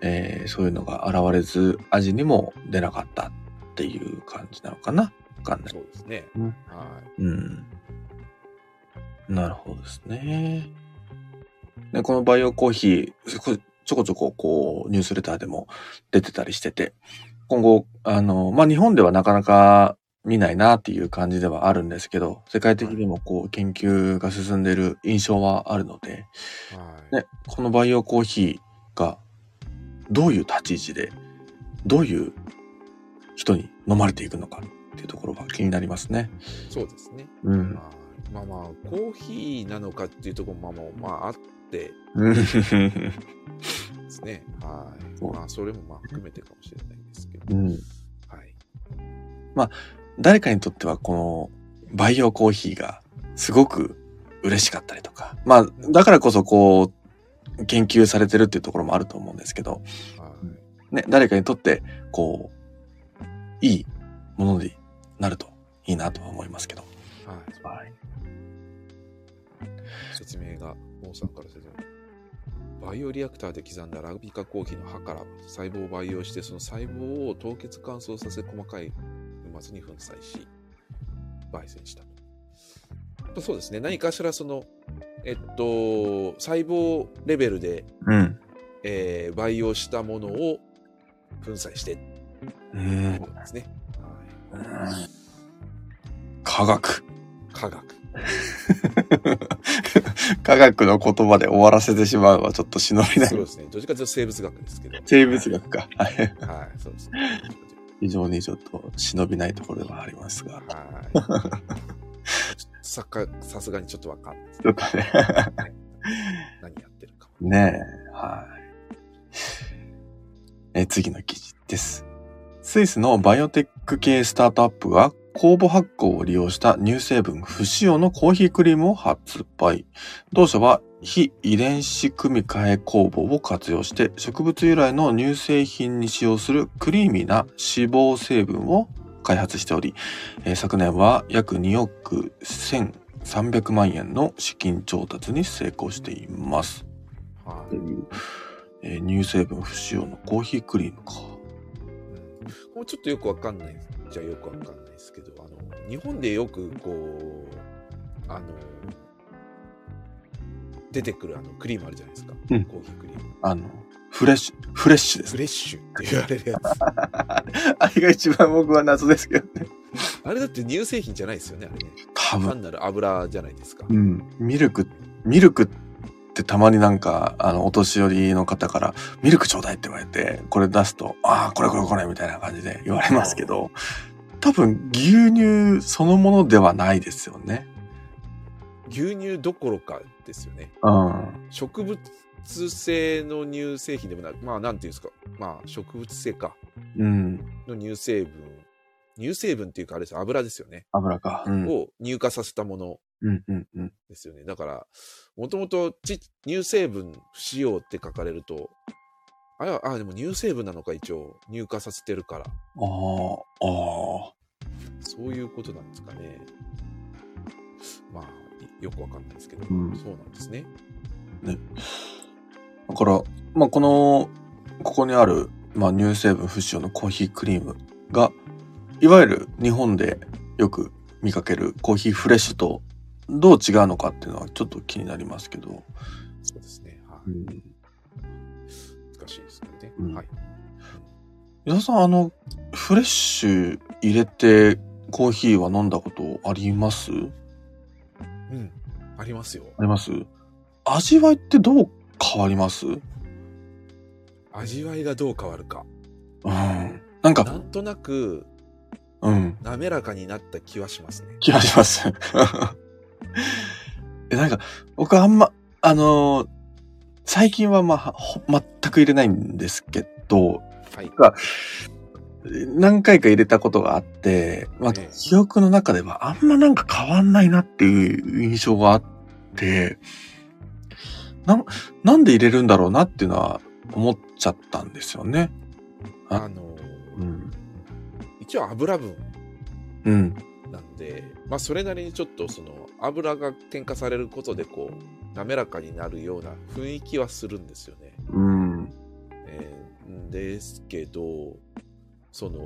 [SPEAKER 2] えーそういうのが現れず、味にも出なかったっていう感じなのかな？わかんない。
[SPEAKER 1] そうですね。
[SPEAKER 2] うん
[SPEAKER 1] は
[SPEAKER 2] うん。なるほどですね。で、このバイオコーヒー、ちょこちょここうニュースレターでも出てたりしてて、今後、あの、まあ、日本ではなかなか見ないなっていう感じではあるんですけど、世界的にもこう研究が進んでいる印象はあるので、
[SPEAKER 1] い。はい。
[SPEAKER 2] ね、このバイオコーヒーがどういう立ち位置で、どういう人に飲まれていくのかっていうところが気になりますね。
[SPEAKER 1] そうですね。
[SPEAKER 2] うん。
[SPEAKER 1] はいまあまあ、コーヒーなのかっていうところも、まあまあ、まあ、あって
[SPEAKER 2] うん
[SPEAKER 1] ですね。はい。まあ、それもまあ含めてかもしれないですけど。
[SPEAKER 2] うん
[SPEAKER 1] はい。
[SPEAKER 2] 誰かにとってはこのバイオコーヒーがすごく嬉しかったりとか、まあだからこそこう研究されてるっていうところもあると思うんですけど、
[SPEAKER 1] はい。
[SPEAKER 2] ね、誰かにとってこういいものになるといいなとは思いますけど。
[SPEAKER 1] はい。
[SPEAKER 2] はい。
[SPEAKER 1] 説明が、モーさんから説明。バイオリアクターで刻んだラビカコーヒーの葉から細胞を培養して、その細胞を凍結乾燥させ、細かい粉末に粉砕し、焙煎したと。そうですね。何かしらその、えっと、細胞レベルで、
[SPEAKER 2] うん。
[SPEAKER 1] えー培養したものを粉砕してって
[SPEAKER 2] う。
[SPEAKER 1] んことですね。はい、
[SPEAKER 2] 科学。
[SPEAKER 1] 科学。
[SPEAKER 2] 科学の言葉で終わらせてしまうのはちょっと忍びない
[SPEAKER 1] そう。ですね。どっちかというと生物学ですけど。
[SPEAKER 2] 生物学か。はい
[SPEAKER 1] はい、そうですね。
[SPEAKER 2] 非常にちょっと忍びないところではありますが。
[SPEAKER 1] はい。さかさすがにちょっとわかんないです。
[SPEAKER 2] ちょっとね。
[SPEAKER 1] 何やってるかも。
[SPEAKER 2] ねえ、はい。えー次の記事です。スイスのバイオテック系スタートアップが酵母発酵を利用した乳成分不使用のコーヒークリームを発売。同社は非遺伝子組み換え酵母を活用して植物由来の乳製品に使用するクリーミーな脂肪成分を開発しており、えー昨年は約2億300万円の資金調達に成功しています。
[SPEAKER 1] はい
[SPEAKER 2] えー乳成分不使用のコーヒークリームか。
[SPEAKER 1] うんもうちょっとよくわかんないじゃよくわかんないですけど、あの、日本でよくこう、あの、出てくるあのクリームあるじゃないですか。
[SPEAKER 2] うん
[SPEAKER 1] コーヒークリーム。
[SPEAKER 2] あの、フレッシュ、フレッシュです
[SPEAKER 1] フ。レッシュって言われるやつ。
[SPEAKER 2] あれが一番僕は謎ですけどね。
[SPEAKER 1] あれだって乳製品じゃないですよね、あれね。
[SPEAKER 2] 多分。
[SPEAKER 1] 単なる油じゃないですか。
[SPEAKER 2] うん。ミルク、ミルクってたまになんか、あの、お年寄りの方から、ミルクちょうだいって言われて、これ出すと、ああ、これこれこれみたいな感じで言われますけど、多分牛乳そのものではないですよね。
[SPEAKER 1] 牛乳どころかですよね。
[SPEAKER 2] うん。
[SPEAKER 1] 植物性の乳製品でもない、まあなんていうんですか、まあ植物性か
[SPEAKER 2] うん。
[SPEAKER 1] の乳成分、乳成分っていうかあれです油ですよね。
[SPEAKER 2] 油か。うん。
[SPEAKER 1] を乳化させたもの
[SPEAKER 2] うんうんうん。
[SPEAKER 1] ですよね。だから、もともとち乳成分不使用って書かれると、あれは、あ、でも乳成分なのか一応乳化させてるから、
[SPEAKER 2] ああ、ああ。
[SPEAKER 1] そういうことなんですかね。まあ、よくわかんないですけど、
[SPEAKER 2] うん
[SPEAKER 1] そうなんですね。
[SPEAKER 2] だから、まあ、この、ここにある、まあ、乳成分不使用のコーヒークリームが、いわゆる日本でよく見かけるコーヒーフレッシュとどう違うのかっていうのはちょっと気になりますけど。
[SPEAKER 1] そうですね。はい。
[SPEAKER 2] うん。
[SPEAKER 1] 難しいですけどね。
[SPEAKER 2] うん
[SPEAKER 1] はい。
[SPEAKER 2] 伊沢さん、あの、フレッシュ入れてコーヒーは飲んだことあります？
[SPEAKER 1] うん。ありますよ。
[SPEAKER 2] あります？味わいってどう変わります？うん。
[SPEAKER 1] 味わいがどう変わるか。
[SPEAKER 2] なん
[SPEAKER 1] な
[SPEAKER 2] か、
[SPEAKER 1] んとなく
[SPEAKER 2] うん。
[SPEAKER 1] 滑らかになった気はしますね。
[SPEAKER 2] 気がします。え、なんか、僕はあんま、あのー最近はまあ、ほ全く入れないんですけど、
[SPEAKER 1] はい。
[SPEAKER 2] 何回か入れたことがあって、まあ、
[SPEAKER 1] ええ
[SPEAKER 2] 記憶の中ではあんまなんか変わんないなっていう印象があって、な、なんで入れるんだろうなっていうのは思っちゃったんですよね。あ
[SPEAKER 1] あの、
[SPEAKER 2] うん。
[SPEAKER 1] 一応油分
[SPEAKER 2] うん。
[SPEAKER 1] なんで、まあそれなりにちょっとその油が添加されることでこう、滑らかになるような雰囲気はするんですよね。
[SPEAKER 2] うん。
[SPEAKER 1] えーですけど、その、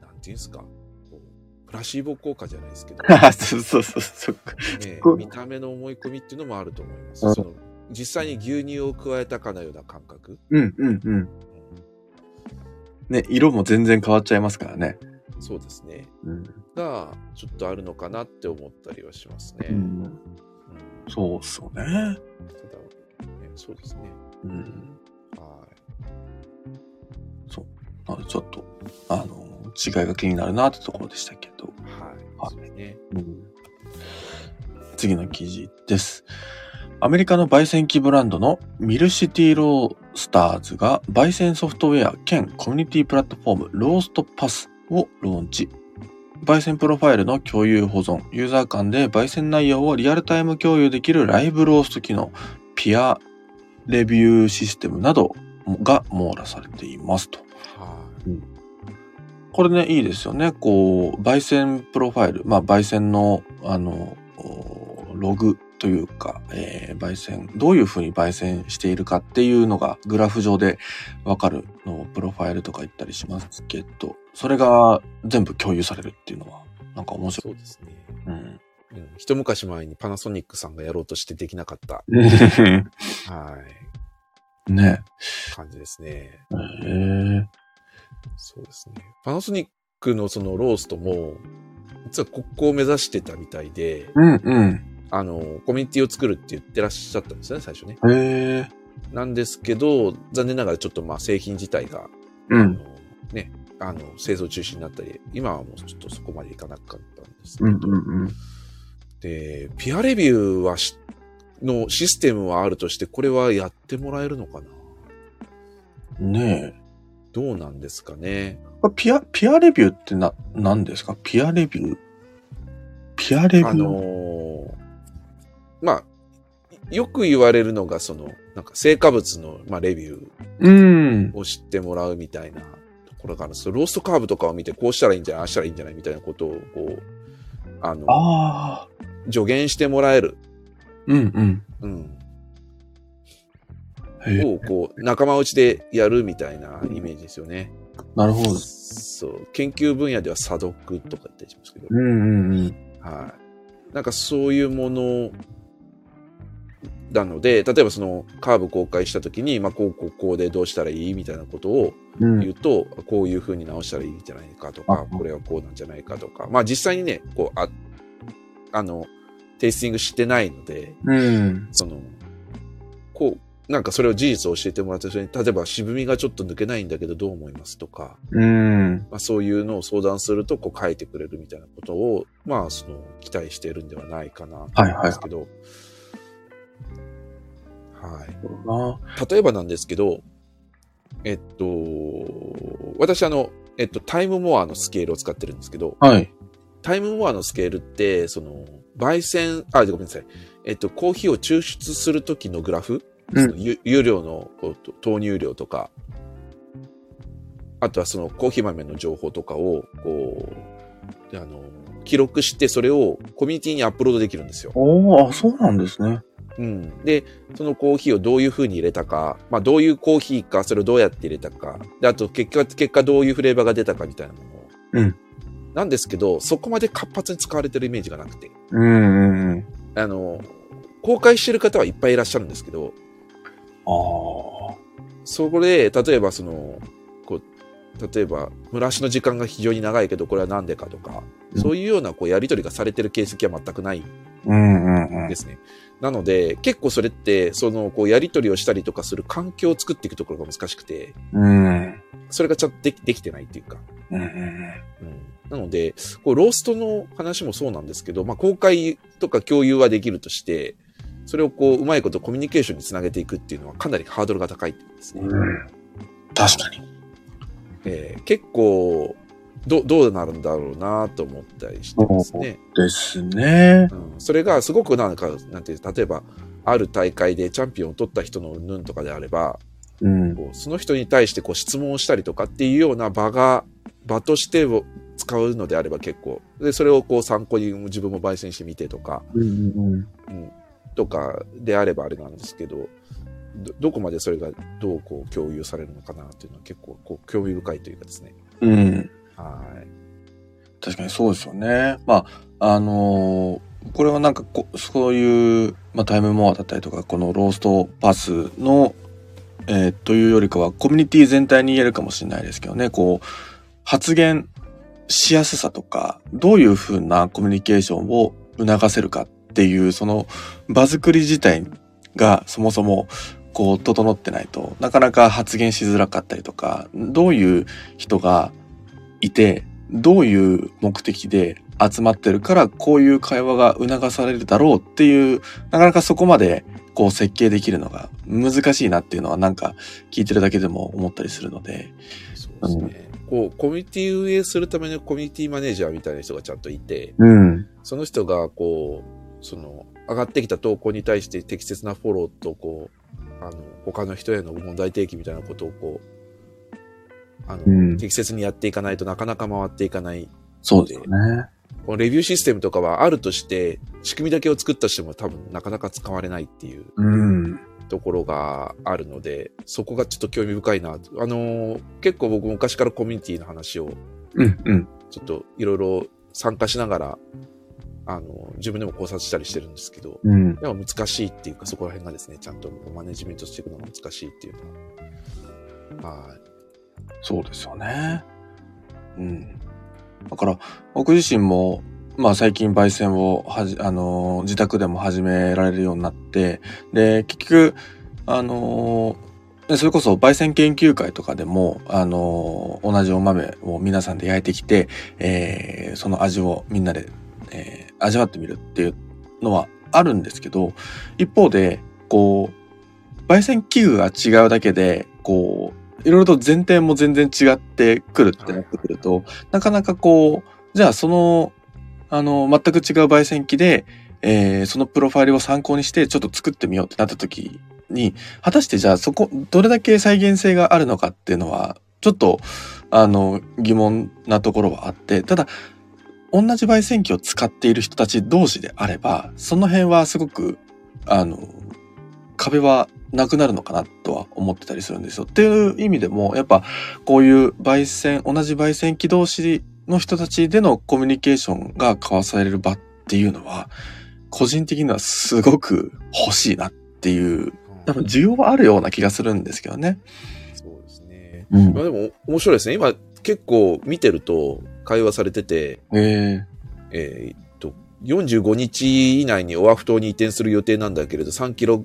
[SPEAKER 1] なんていうんですか、こうプラシーボ効果じゃないですけど、
[SPEAKER 2] そ うそうそうそう。
[SPEAKER 1] ね見た目の思い込みっていうのもあると思います。
[SPEAKER 2] うん
[SPEAKER 1] その実際に牛乳を加えたかのような感覚。
[SPEAKER 2] うんうんうん。ね、色も全然変わっちゃいますからね。
[SPEAKER 1] そうですね。
[SPEAKER 2] うん。
[SPEAKER 1] が、ちょっとあるのかなって思ったりはしますね。
[SPEAKER 2] う
[SPEAKER 1] うん
[SPEAKER 2] ん、そうっすよね。
[SPEAKER 1] ただ、ね、そうですね。
[SPEAKER 2] うん。
[SPEAKER 1] は
[SPEAKER 2] なのでちょっと、あの、違いが気になるなってところでしたけど。
[SPEAKER 1] い。はい。
[SPEAKER 2] はい
[SPEAKER 1] そうですね。
[SPEAKER 2] 次の記事です。アメリカの焙煎機ブランドのミルシティロースターズが焙煎ソフトウェア兼コミュニティプラットフォームローストパスをローンチ。焙煎プロファイルの共有保存、ユーザー間で焙煎内容をリアルタイム共有できるライブロースト機能、ピアレビューシステムなどが網羅されていますと。
[SPEAKER 1] はい。
[SPEAKER 2] これね、いいですよね。こう、焙煎プロファイル、まあ、焙煎の、あの、おログというか、えー焙煎、どういうふうに焙煎しているかっていうのがグラフ上でわかるのをプロファイルとか言ったりしますけど、それが全部共有されるっていうのは、なんか面白い。
[SPEAKER 1] そうですね。
[SPEAKER 2] うん。
[SPEAKER 1] うん、一昔前にパナソニックさんがやろうとしてできなかった、はい、
[SPEAKER 2] ね
[SPEAKER 1] 感じですね。
[SPEAKER 2] えー、
[SPEAKER 1] そうですね。パナソニックのそのローストも、実はここを目指してたみたいで、
[SPEAKER 2] うんうん。
[SPEAKER 1] あの、コミュニティを作るって言ってらっしゃったんですよね、最初ね。
[SPEAKER 2] へえ
[SPEAKER 1] なんですけど、残念ながらちょっとまあ製品自体が、
[SPEAKER 2] うん。
[SPEAKER 1] あのね、あの、製造中止になったり、今はもうちょっとそこまでいかなかったんですけど、
[SPEAKER 2] うんうんうん。
[SPEAKER 1] で、ピアレビューはし、のシステムはあるとして、これはやってもらえるのかな？
[SPEAKER 2] ねえ。
[SPEAKER 1] どうなんですかね。
[SPEAKER 2] ピア、ピアレビューってな、何ですか？ピアレビュー？ピアレビュー？
[SPEAKER 1] あのーまあ、よく言われるのが、その、なんか成果物の、まあ、レビュ
[SPEAKER 2] うん。
[SPEAKER 1] ーを知ってもらうみたいなところがあるんですけどローストカーブとかを見て、こうしたらいいんじゃない、ああしたらいいんじゃないみたいなことを、こう、あの、
[SPEAKER 2] ああ。
[SPEAKER 1] 助言してもらえる。
[SPEAKER 2] うんうん。
[SPEAKER 1] うん。を、こう、仲間内でやるみたいなイメージですよね。
[SPEAKER 2] なるほど。
[SPEAKER 1] そう。研究分野では査読とか言ったりしますけど。
[SPEAKER 2] うんうんうん。
[SPEAKER 1] はい。なんかそういうものなので、例えばそのカーブ公開した時に、まあ、こう、こう、こうでどうしたらいいみたいなことを
[SPEAKER 2] うん
[SPEAKER 1] 言うと、こういう風に直したらいいんじゃないかとか、
[SPEAKER 2] あ
[SPEAKER 1] これはこうなんじゃないかとか、まあ実際にね、こう、あ、あの、テイスティングしてないので、
[SPEAKER 2] うん。
[SPEAKER 1] その、こう、なんかそれを事実を教えてもらって、それに例えば渋みがちょっと抜けないんだけどどう思いますとか、
[SPEAKER 2] うん。
[SPEAKER 1] まあ、そういうのを相談するとこう書いてくれるみたいなことを、まあ、その、期待してるんではないかなと思うんですけど、はい。
[SPEAKER 2] な
[SPEAKER 1] 例えばなんですけど、えっと、私あの、えっと、タイムモアのスケールを使ってるんですけど、
[SPEAKER 2] はい。
[SPEAKER 1] タイムモアのスケールって、その、焙煎、あ、ごめんなさい。えっと、コーヒーを抽出するときのグラフ、
[SPEAKER 2] うん
[SPEAKER 1] その湯湯量のこうと投入量とか、あとはそのコーヒー豆の情報とかを、こう、あの、記録して、それをコミュニティにアップロードできるんですよ。
[SPEAKER 2] おお、あ、そうなんですね。
[SPEAKER 1] うん。で、そのコーヒーをどういう風に入れたか、まあどういうコーヒーか、それをどうやって入れたか、で、あと結果、結果どういうフレーバーが出たかみたいなものを。
[SPEAKER 2] うん。
[SPEAKER 1] なんですけど、そこまで活発に使われてるイメージがなくて。
[SPEAKER 2] うんうんうん。
[SPEAKER 1] あの、公開してる方はいっぱいいらっしゃるんですけど、
[SPEAKER 2] ああ。
[SPEAKER 1] そこで、例えばその、こう、例えば、蒸らしの時間が非常に長いけど、これはなんでかとか、
[SPEAKER 2] うん
[SPEAKER 1] そういうようなこうやり取りがされてる形跡は全くない
[SPEAKER 2] うんうんうん
[SPEAKER 1] で。すね。なので、結構それって、その、こう、やり取りをしたりとかする環境を作っていくところが難しくて、
[SPEAKER 2] うん。
[SPEAKER 1] それがちゃんとできできてないっていうか。
[SPEAKER 2] うんうん
[SPEAKER 1] うん。なので、こう、ローストの話もそうなんですけど、まあ、公開とか共有はできるとして、それをこう、うまいことコミュニケーションにつなげていくっていうのはかなりハードルが高いってことですね。
[SPEAKER 2] うん。確かに。
[SPEAKER 1] えー結構、ど、どうなるんだろうなと思ったりしてますね。
[SPEAKER 2] ですね。
[SPEAKER 1] うん。それがすごくなんか、なんていう、例えば、ある大会でチャンピオンを取った人のうんぬんとかであれば、
[SPEAKER 2] うん。
[SPEAKER 1] こうその人に対してこう質問をしたりとかっていうような場が、場としてを使うのであれば結構、で、それをこう参考に自分も焙煎してみてとか、
[SPEAKER 2] うんうん
[SPEAKER 1] うん、とかであればあれなんですけど、どどこまでそれがどうこう共有されるのかなっていうのは結構こう興味深いというかですね。
[SPEAKER 2] うん。うん。
[SPEAKER 1] はい。
[SPEAKER 2] 確かにそうですよね。まあ、あのーこれはなんかこ、そういう、まあ、タイムモアだったりとか、このローストパスの、えーというよりかは、コミュニティ全体に言えるかもしれないですけどね、こう、発言しやすさとか、どういうふうなコミュニケーションを促せるかっていう、その場作り自体がそもそも、こう、整ってないとなかなか発言しづらかったりとか、どういう人がいて、どういう目的で集まってるから、こういう会話が促されるだろうっていう、なかなかそこまでこう設計できるのが難しいなっていうのはなんか聞いてるだけでも思ったりするので。
[SPEAKER 1] そうですね。こう、コミュニティ運営するためのコミュニティマネージャーみたいな人がちゃんといて、
[SPEAKER 2] うん。
[SPEAKER 1] その人がこう、その、上がってきた投稿に対して適切なフォローと、こう、あの、他の人への問題提起みたいなことをこう、あの、
[SPEAKER 2] うん
[SPEAKER 1] 適切にやっていかないとなかなか回っていかない。
[SPEAKER 2] そうですよね。
[SPEAKER 1] このレビューシステムとかはあるとして、仕組みだけを作ったとしても多分なかなか使われないっていう
[SPEAKER 2] うん。
[SPEAKER 1] ところがあるので、そこがちょっと興味深いな。あのー結構僕昔からコミュニティの話を
[SPEAKER 2] うん。うん。
[SPEAKER 1] ちょっといろいろ参加しながら、あの、自分でも考察したりしてるんですけど、
[SPEAKER 2] うん。
[SPEAKER 1] でも難しいっていうか、そこら辺がですね、ちゃんとマネジメントしていくのが難しいっていうのは。はい。
[SPEAKER 2] そうですよね。うん。だから、僕自身も、まあ最近焙煎をはじ、あのー自宅でも始められるようになって、で、結局、あのーそれこそ焙煎研究会とかでも、あのー同じお豆を皆さんで焼いてきて、えーその味をみんなで、えー味わってみるっていうのはあるんですけど、一方で、こう、焙煎器具が違うだけで、こう、いろいろと前提も全然違ってくるってなってくると、なかなかこう、じゃあその、あの、全く違う焙煎機で、えーそのプロファイルを参考にしてちょっと作ってみようってなった時に、果たしてじゃあそこ、どれだけ再現性があるのかっていうのは、ちょっと、あの、疑問なところはあって、ただ、同じ焙煎機を使っている人たち同士であれば、その辺はすごく、あの、壁はなくなるのかなとは思ってたりするんですよ。っていう意味でも、やっぱこういう焙煎、同じ焙煎機同士の人たちでのコミュニケーションが交わされる場っていうのは、個人的にはすごく欲しいなっていう、多分需要はあるような気がするんですけどね。
[SPEAKER 1] そうですね。
[SPEAKER 2] うん
[SPEAKER 1] まあでも面白いですね。今結構見てると会話されてて、
[SPEAKER 2] え
[SPEAKER 1] えーっと、45日以内にオアフ島に移転する予定なんだけれど、3キロ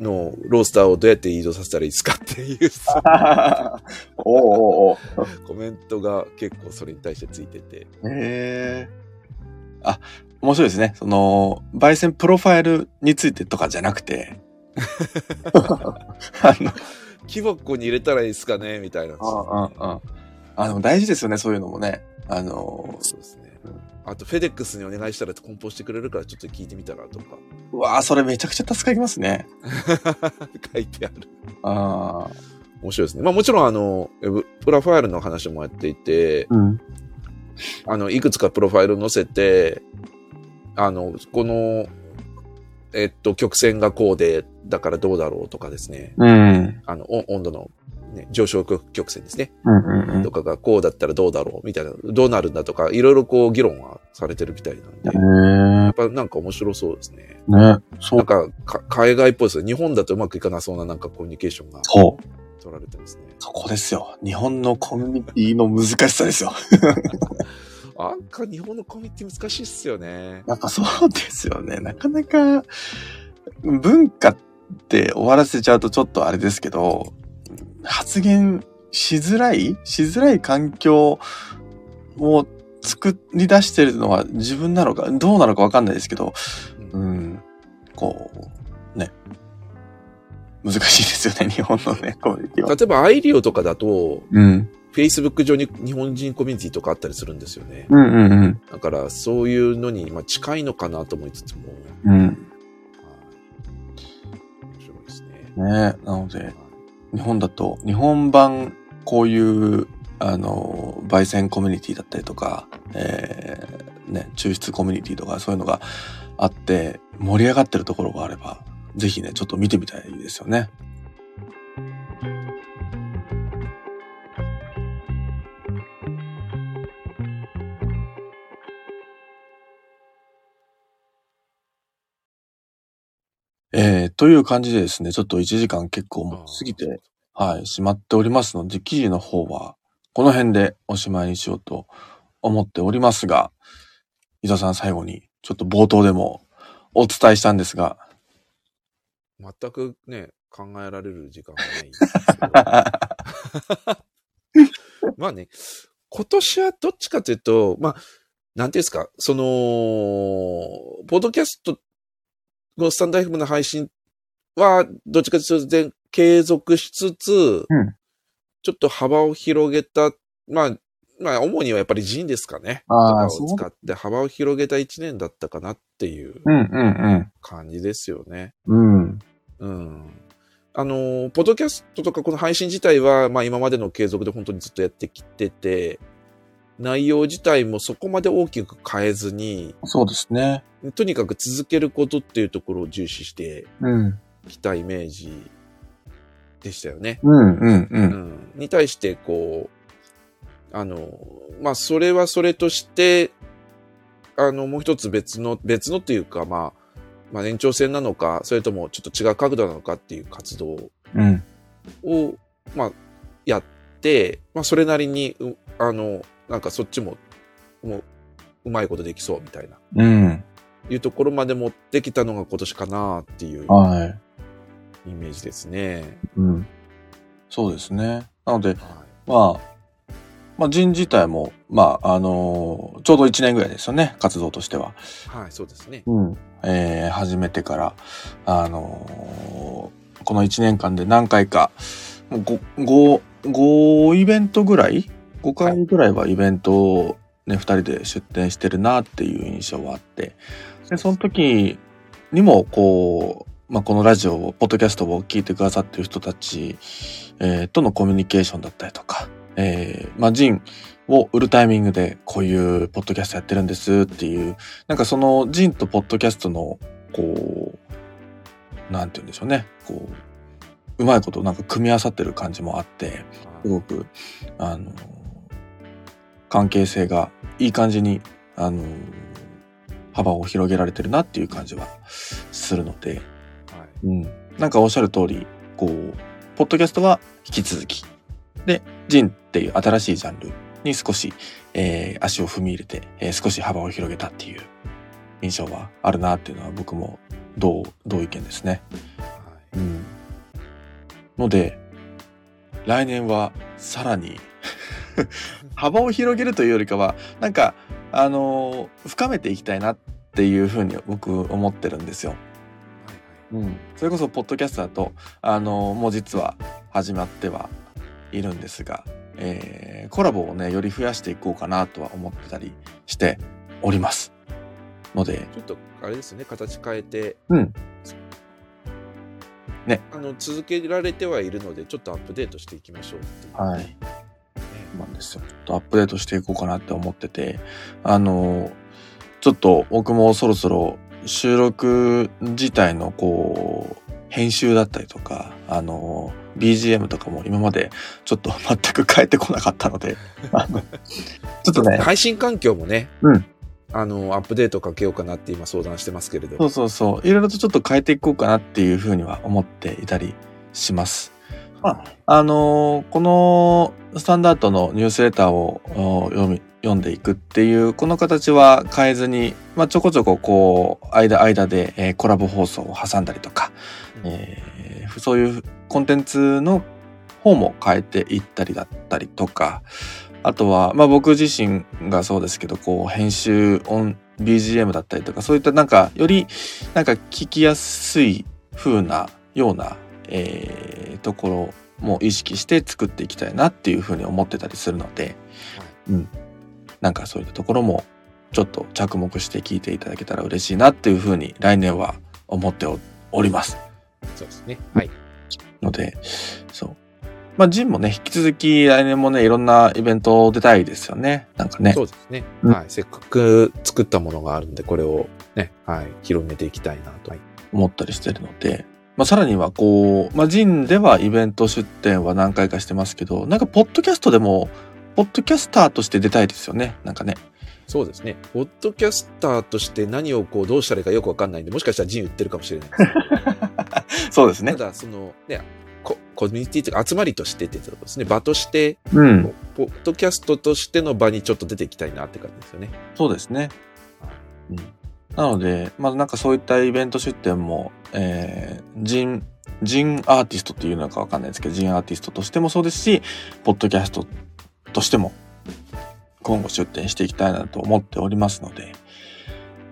[SPEAKER 1] のロースターをどうやって移動させたらいいですかっていう
[SPEAKER 2] ー、おうお
[SPEAKER 1] コメントが結構それに対してついてて。
[SPEAKER 2] へえ。あ、面白いですね。その、焙煎プロファイルについてとかじゃなくて、あの、
[SPEAKER 1] 木箱に入れたらいいですかねみたいな。
[SPEAKER 2] ああ、あでも大事ですよね、そういうのもね。あの、
[SPEAKER 1] そうですね
[SPEAKER 2] うん。
[SPEAKER 1] あと、フェデックスにお願いしたら梱包してくれるからちょっと聞いてみたらとか
[SPEAKER 2] うわあそれめちゃくちゃ助かりますね。
[SPEAKER 1] 書いてある。
[SPEAKER 2] ああ。
[SPEAKER 1] 面白いですね。まあもちろんあの、プロファイルの話もやっていて、
[SPEAKER 2] うん。
[SPEAKER 1] あの、いくつかプロファイル載せて、あの、この、えっと、曲線がこうで、だからどうだろうとかですね。
[SPEAKER 2] うん。
[SPEAKER 1] あの、お温度の、ね、上昇曲線ですね。
[SPEAKER 2] うんうんうん
[SPEAKER 1] とかがこうだったらどうだろうみたいな、どうなるんだとか、いろいろこう議論はされてるみたいなんで、や
[SPEAKER 2] へ
[SPEAKER 1] っぱなんか面白そうですね。
[SPEAKER 2] え。ね。そう。
[SPEAKER 1] なんかか海外っぽいですよ。日本だとうまくいかなそうななんかコミュニケーションが
[SPEAKER 2] そう。
[SPEAKER 1] 取られてますね。
[SPEAKER 2] そこですよ。日本のコミュニティの難しさですよ。
[SPEAKER 1] なんか日本のコミュニティ難しいっすよね。
[SPEAKER 2] やっぱそうですよね。なかなか、文化って終わらせちゃうとちょっとあれですけど、発言しづらいしづらい環境を作り出してるのは自分なのか、どうなのかわかんないですけど、
[SPEAKER 1] う
[SPEAKER 2] うんん、こう、ね。難しいですよね、日本のね、コミュニティは。
[SPEAKER 1] 例えばアイリオとかだと、
[SPEAKER 2] うん。
[SPEAKER 1] Facebook 上に日本人コミュニティとかあったりするんですよね。
[SPEAKER 2] うんうんうん。
[SPEAKER 1] だからそういうのにまあ近いのかなと思いつつも、
[SPEAKER 2] うん。
[SPEAKER 1] はい面白いですね。
[SPEAKER 2] ねなので、日本だと、日本版こういう、あの、焙煎コミュニティだったりとか、えー、ね、抽出コミュニティとかそういうのがあって、盛り上がってるところがあれば、ぜひね、ちょっと見てみたいですよね。えー、という感じでですね、ちょっと1時間結構もう過ぎて、はい、しまっておりますので、記事の方は、この辺でおしまいにしようと思っておりますが、伊沢さん最後に、ちょっと冒頭でもお伝えしたんですが、
[SPEAKER 1] 全くね、考えられる時間がないんですけど。まあね、今年はどっちかというと、まあ、なんていうんですか、その、ポッドキャストのスタンド FM の配信は、どっちかというと全継続しつつ、
[SPEAKER 2] うん
[SPEAKER 1] ちょっと幅を広げた、まあ、まあ、主にはやっぱりジンですかね。
[SPEAKER 2] あー
[SPEAKER 1] とかを使って幅を広げた一年だったかなっていう
[SPEAKER 2] うんうん
[SPEAKER 1] 感じですよね。
[SPEAKER 2] うん。うん。
[SPEAKER 1] うん。あのー、ポッドキャストとかこの配信自体は、まあ今までの継続で本当にずっとやってきてて、内容自体もそこまで大きく変えずに、
[SPEAKER 2] そうですね。
[SPEAKER 1] とにかく続けることっていうところを重視して
[SPEAKER 2] うん。
[SPEAKER 1] きたイメージでしたよね。
[SPEAKER 2] うんうんう。
[SPEAKER 1] うんん。に対して、こう、あの、まあそれはそれとして、あの、もう一つ別の、別のっていうか、まあ、まあ延長線なのか、それともちょっと違う角度なのかっていう活動
[SPEAKER 2] うん。
[SPEAKER 1] を、まあ、やって、まあ、それなりに、うあの、なんかそっちも、もう、うまいことできそうみたいな、
[SPEAKER 2] うん。
[SPEAKER 1] いうところまで持ってきたのが今年かなっていう
[SPEAKER 2] はい。
[SPEAKER 1] イメージですね。
[SPEAKER 2] うん。そうですね。なので、
[SPEAKER 1] はい。
[SPEAKER 2] まあ、まあ、人自体も、まあ、あのちょうど1年ぐらいですよね、活動としては。
[SPEAKER 1] はい、そうですね。
[SPEAKER 2] うん。えー、始めてから、あのこの1年間で何回か、もう 5, 5, 5イベントぐらい ?5 回ぐらいはイベントをね、2人で出展してるなっていう印象はあって、で、その時にも、こう、まあ、このラジオを、ポッドキャストを聞いてくださってる人たち、えーとのコミュニケーションだったりとか、えー、まあ、ジンを売るタイミングでこういうポッドキャストやってるんですっていう、なんかそのジンとポッドキャストの、こう、なんて言うんでしょうね。こう、うまいことなんか組み合わさってる感じもあって、すごく、あの、関係性がいい感じに、あの、幅を広げられてるなっていう感じはするので、
[SPEAKER 1] はい。
[SPEAKER 2] うん。なんかおっしゃる通り、こう、ポッドキャストは引き続き、で、ジンっていう新しいジャンルに少し、えー足を踏み入れて、えー少し幅を広げたっていう印象はあるなっていうのは僕も同、同意見ですね。
[SPEAKER 1] はい
[SPEAKER 2] うん。ので、来年はさらに幅を広げるというよりかは、なんか、あのー深めていきたいなっていうふうに僕思ってるんですよ。
[SPEAKER 1] はい
[SPEAKER 2] うん。それこそ、ポッドキャストだと、あのーもう実は始まってはいるんですが、えーコラボをね、より増やしていこうかなとは思ってたりしております。ので、
[SPEAKER 1] ちょっとあれですね形変えて
[SPEAKER 2] うん。ね
[SPEAKER 1] あの続けられてはいるのでちょっとアップデートしていきましょう
[SPEAKER 2] はい。なんですよ。ちょっとアップデートしていこうかなって思ってて、あの、ちょっと僕もそろそろ収録自体のこう、編集だったりとか、あの、BGM とかも今までちょっと全く変えてこなかったので、あのちょっとね、
[SPEAKER 1] 配信環境もね、
[SPEAKER 2] うん。
[SPEAKER 1] あのアップデートかけようかなって今相談してますけれど。
[SPEAKER 2] そうそうそう、いろいろとちょっと変えていこうかなっていうふうには思っていたりします。まあのーこのスタンダードのニュースレターをお読み、読んでいくっていう、この形は変えずに、まあ、ちょこちょここう、間間で、えーコラボ放送を挟んだりとか、
[SPEAKER 1] うん。
[SPEAKER 2] えーそういうコンテンツの方も変えていったりだったりとか、あとは、まあ僕自身がそうですけど、こう、編集音、BGM だったりとか、そういったなんか、より、なんか聞きやすい風な、ような、えーところも意識して作っていきたいなっていう風に思ってたりするので、うん。なんかそういったところも、ちょっと着目して聞いていただけたら嬉しいなっていう風に来年は思っておおります。
[SPEAKER 1] そうですねはい
[SPEAKER 2] ので、そう。まあ、ジンもね、引き続き来年もね、いろんなイベント出たいですよね。なんかね。
[SPEAKER 1] そうですね、
[SPEAKER 2] うん
[SPEAKER 1] はいせっかく作ったものがあるんでこれをねはい広めていきたいなと、はい
[SPEAKER 2] 思ったりしてるので、まあ、さらにはこう、まあ、ジンではイベント出展は何回かしてますけど、なんか、ポッドキャストでも、ポッドキャスターとして出たいですよね。なんかね。
[SPEAKER 1] そうですねポッドキャスターとして何をこうどうしたらいいかよくわかんないんでもしかしたらジン売ってるかもしれないです
[SPEAKER 2] そうですね
[SPEAKER 1] た。だそのねココミュニティというか集まりとしてってことですね場として
[SPEAKER 2] うん。
[SPEAKER 1] ポッドキャストとしての場にちょっと出ていきたいなって感じですよね。
[SPEAKER 2] そうですね。うん。なので、まあ、なんかそういったイベント出展も、えー、ジン、ジンアーティストっていうのかわかんないですけど、ジンアーティストとしてもそうですし、ポッドキャストとしても、今後出展していきたいなと思っておりますので、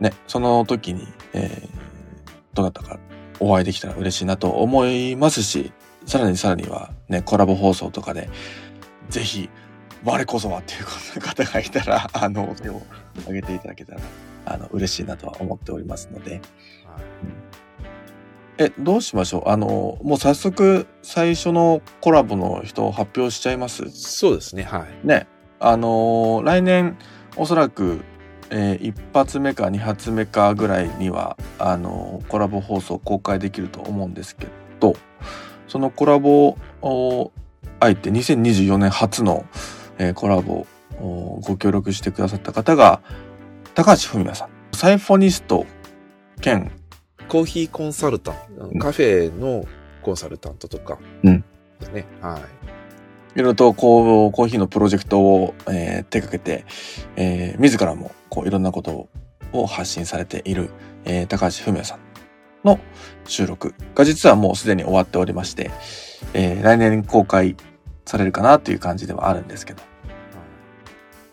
[SPEAKER 2] ね、その時に、えー、どなたかお会いできたら嬉しいなと思いますし、さらにさらにはね、コラボ放送とかで、ぜひ、我こそはっていう方がいたら、あの、手を挙げていただけたら、あの、嬉しいなとは思っておりますので。え、どうしましょう？あの、もう早速、最初のコラボの人を発表しちゃいます？
[SPEAKER 1] そうですね、はい。
[SPEAKER 2] ね。あの、来年、おそらく、えー一発目か二発目かぐらいには、あの、コラボ放送公開できると思うんですけど、そのコラボ、おあえて2024年初の、えーコラボおご協力してくださった方が、高橋文也さん。サイフォニスト兼、
[SPEAKER 1] コーヒーコンサルタント、
[SPEAKER 2] ん
[SPEAKER 1] カフェのコンサルタントとか
[SPEAKER 2] うん
[SPEAKER 1] ですね。はい。
[SPEAKER 2] いろいろとこう、コーヒーのプロジェクトを、えー手掛けて、えー自らもこういろんなことを発信されている、えー高橋文也さんの収録が実はもうすでに終わっておりまして、えー来年公開されるかなという感じではあるんですけど、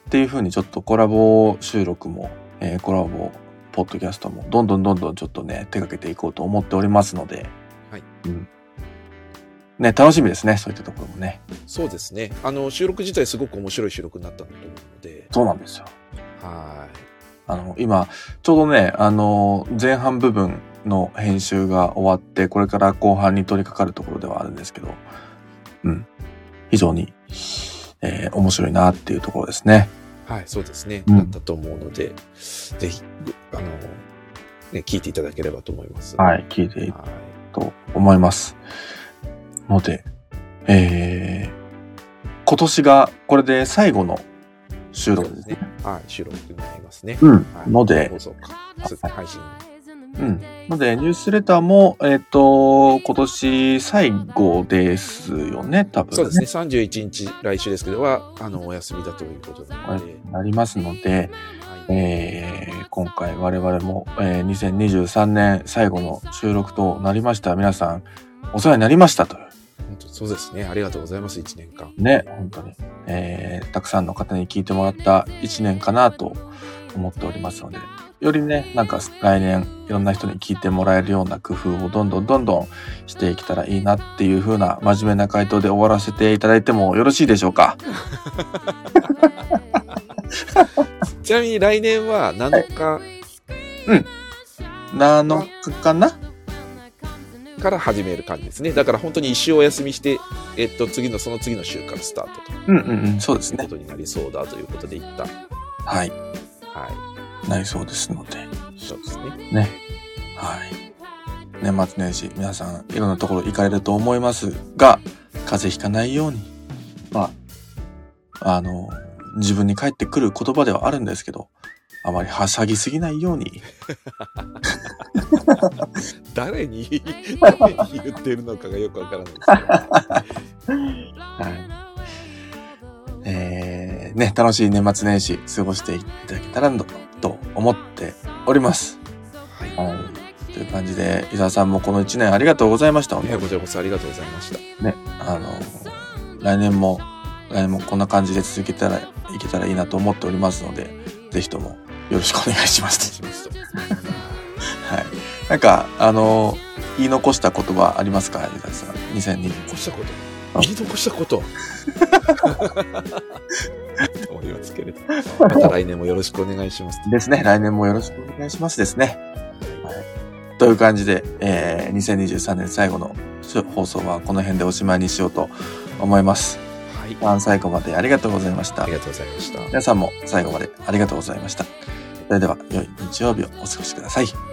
[SPEAKER 2] っていう風にちょっとコラボ収録も、えーコラボポッドキャストもどんどんどんどんちょっとね、手掛けていこうと思っておりますので、
[SPEAKER 1] はい。
[SPEAKER 2] うん。ね、楽しみですね、そういったところもね。
[SPEAKER 1] そうですね。あの、収録自体すごく面白い収録になったんだと思うので、
[SPEAKER 2] そうなんですよ。
[SPEAKER 1] は
[SPEAKER 2] あの、今、ちょうどね、あの、前半部分の編集が終わって、これから後半に取り掛かるところではあるんですけど、うん。非常にえー面白いなっていうところですね。
[SPEAKER 1] はい、そうですね。
[SPEAKER 2] うん
[SPEAKER 1] だったと思うので、ぜひ、あの、ね、聞いていただければと思います。
[SPEAKER 2] はい、聞いてい
[SPEAKER 1] は
[SPEAKER 2] と思います。ので、えー今年がこれで最後の収
[SPEAKER 1] い。
[SPEAKER 2] 録ですね。
[SPEAKER 1] はい、収録になりますね。
[SPEAKER 2] うん。
[SPEAKER 1] はい
[SPEAKER 2] ので、
[SPEAKER 1] 放送か。配信。
[SPEAKER 2] うん。ので、ニュースレターも、えっ、と、今年最後ですよね、多分、
[SPEAKER 1] そうですね。31日、来週ですけどは、あの、お休みだということなので、
[SPEAKER 2] なりますので、
[SPEAKER 1] はい。
[SPEAKER 2] えー今回我々も、えー2023年最後の収録となりました。皆さん、お世話になりましたと
[SPEAKER 1] そうですね。ありがとうございます。1年間。
[SPEAKER 2] ね、本当に。えーたくさんの方に聞いてもらった1年かなと思っておりますので、よりね、なんか来年いろんな人に聞いてもらえるような工夫をどんどんどんどんしていけたらいいなっていう風な真面目な回答で終わらせていただいてもよろしいでしょうか？
[SPEAKER 1] ちなみに来年は7日
[SPEAKER 2] 7日かな？
[SPEAKER 1] から始める感じですね。だから本当に一週お休みして、えっと、次の、その次の週からスタートと
[SPEAKER 2] うんうんうん、そうですね。
[SPEAKER 1] いうことになりそうだということで一旦。
[SPEAKER 2] はい。
[SPEAKER 1] は
[SPEAKER 2] なりそうですので。
[SPEAKER 1] い。そうですね。
[SPEAKER 2] ね。はい。年末年始、皆さんいろんなところ行かれると思いますが、風邪ひかないように、まあ、あの、自分に返ってくる言葉ではあるんですけど、あまりはしゃぎすぎないように、
[SPEAKER 1] 誰に、誰に言ってるのかがよくわからないです。
[SPEAKER 2] はい。えー、ね、楽しい年末年始過ごしていただけたらとと思っております。
[SPEAKER 1] はい。
[SPEAKER 2] はい。という感じで、伊沢さんもこの1年ありがとうございました。本当
[SPEAKER 1] いや、
[SPEAKER 2] に
[SPEAKER 1] こちらこそありがとうございました。
[SPEAKER 2] ね、あの、来年も、来年もこんな感じで続けたらいけたらいいなと思っておりますので、ぜひともよろしくお願いします。
[SPEAKER 1] しますと。
[SPEAKER 2] はい。なんか、あの、言い残した言葉ありますか伊沢さん？2002
[SPEAKER 1] 残したこと
[SPEAKER 2] あ
[SPEAKER 1] 言い残したことと思いますけれど。また来年もよろしくお願いします。
[SPEAKER 2] ですね。来年もよろしくお願いしますですね。はい。という感じで、えー、2023年最後の放送はこの辺でおしまいにしようと思います。
[SPEAKER 1] はい。
[SPEAKER 2] 一番最後までありがとうございました
[SPEAKER 1] あり。がとうございました。
[SPEAKER 2] 皆さんも最後までありがとうございました。それでは、良い日曜日をお過ごしください。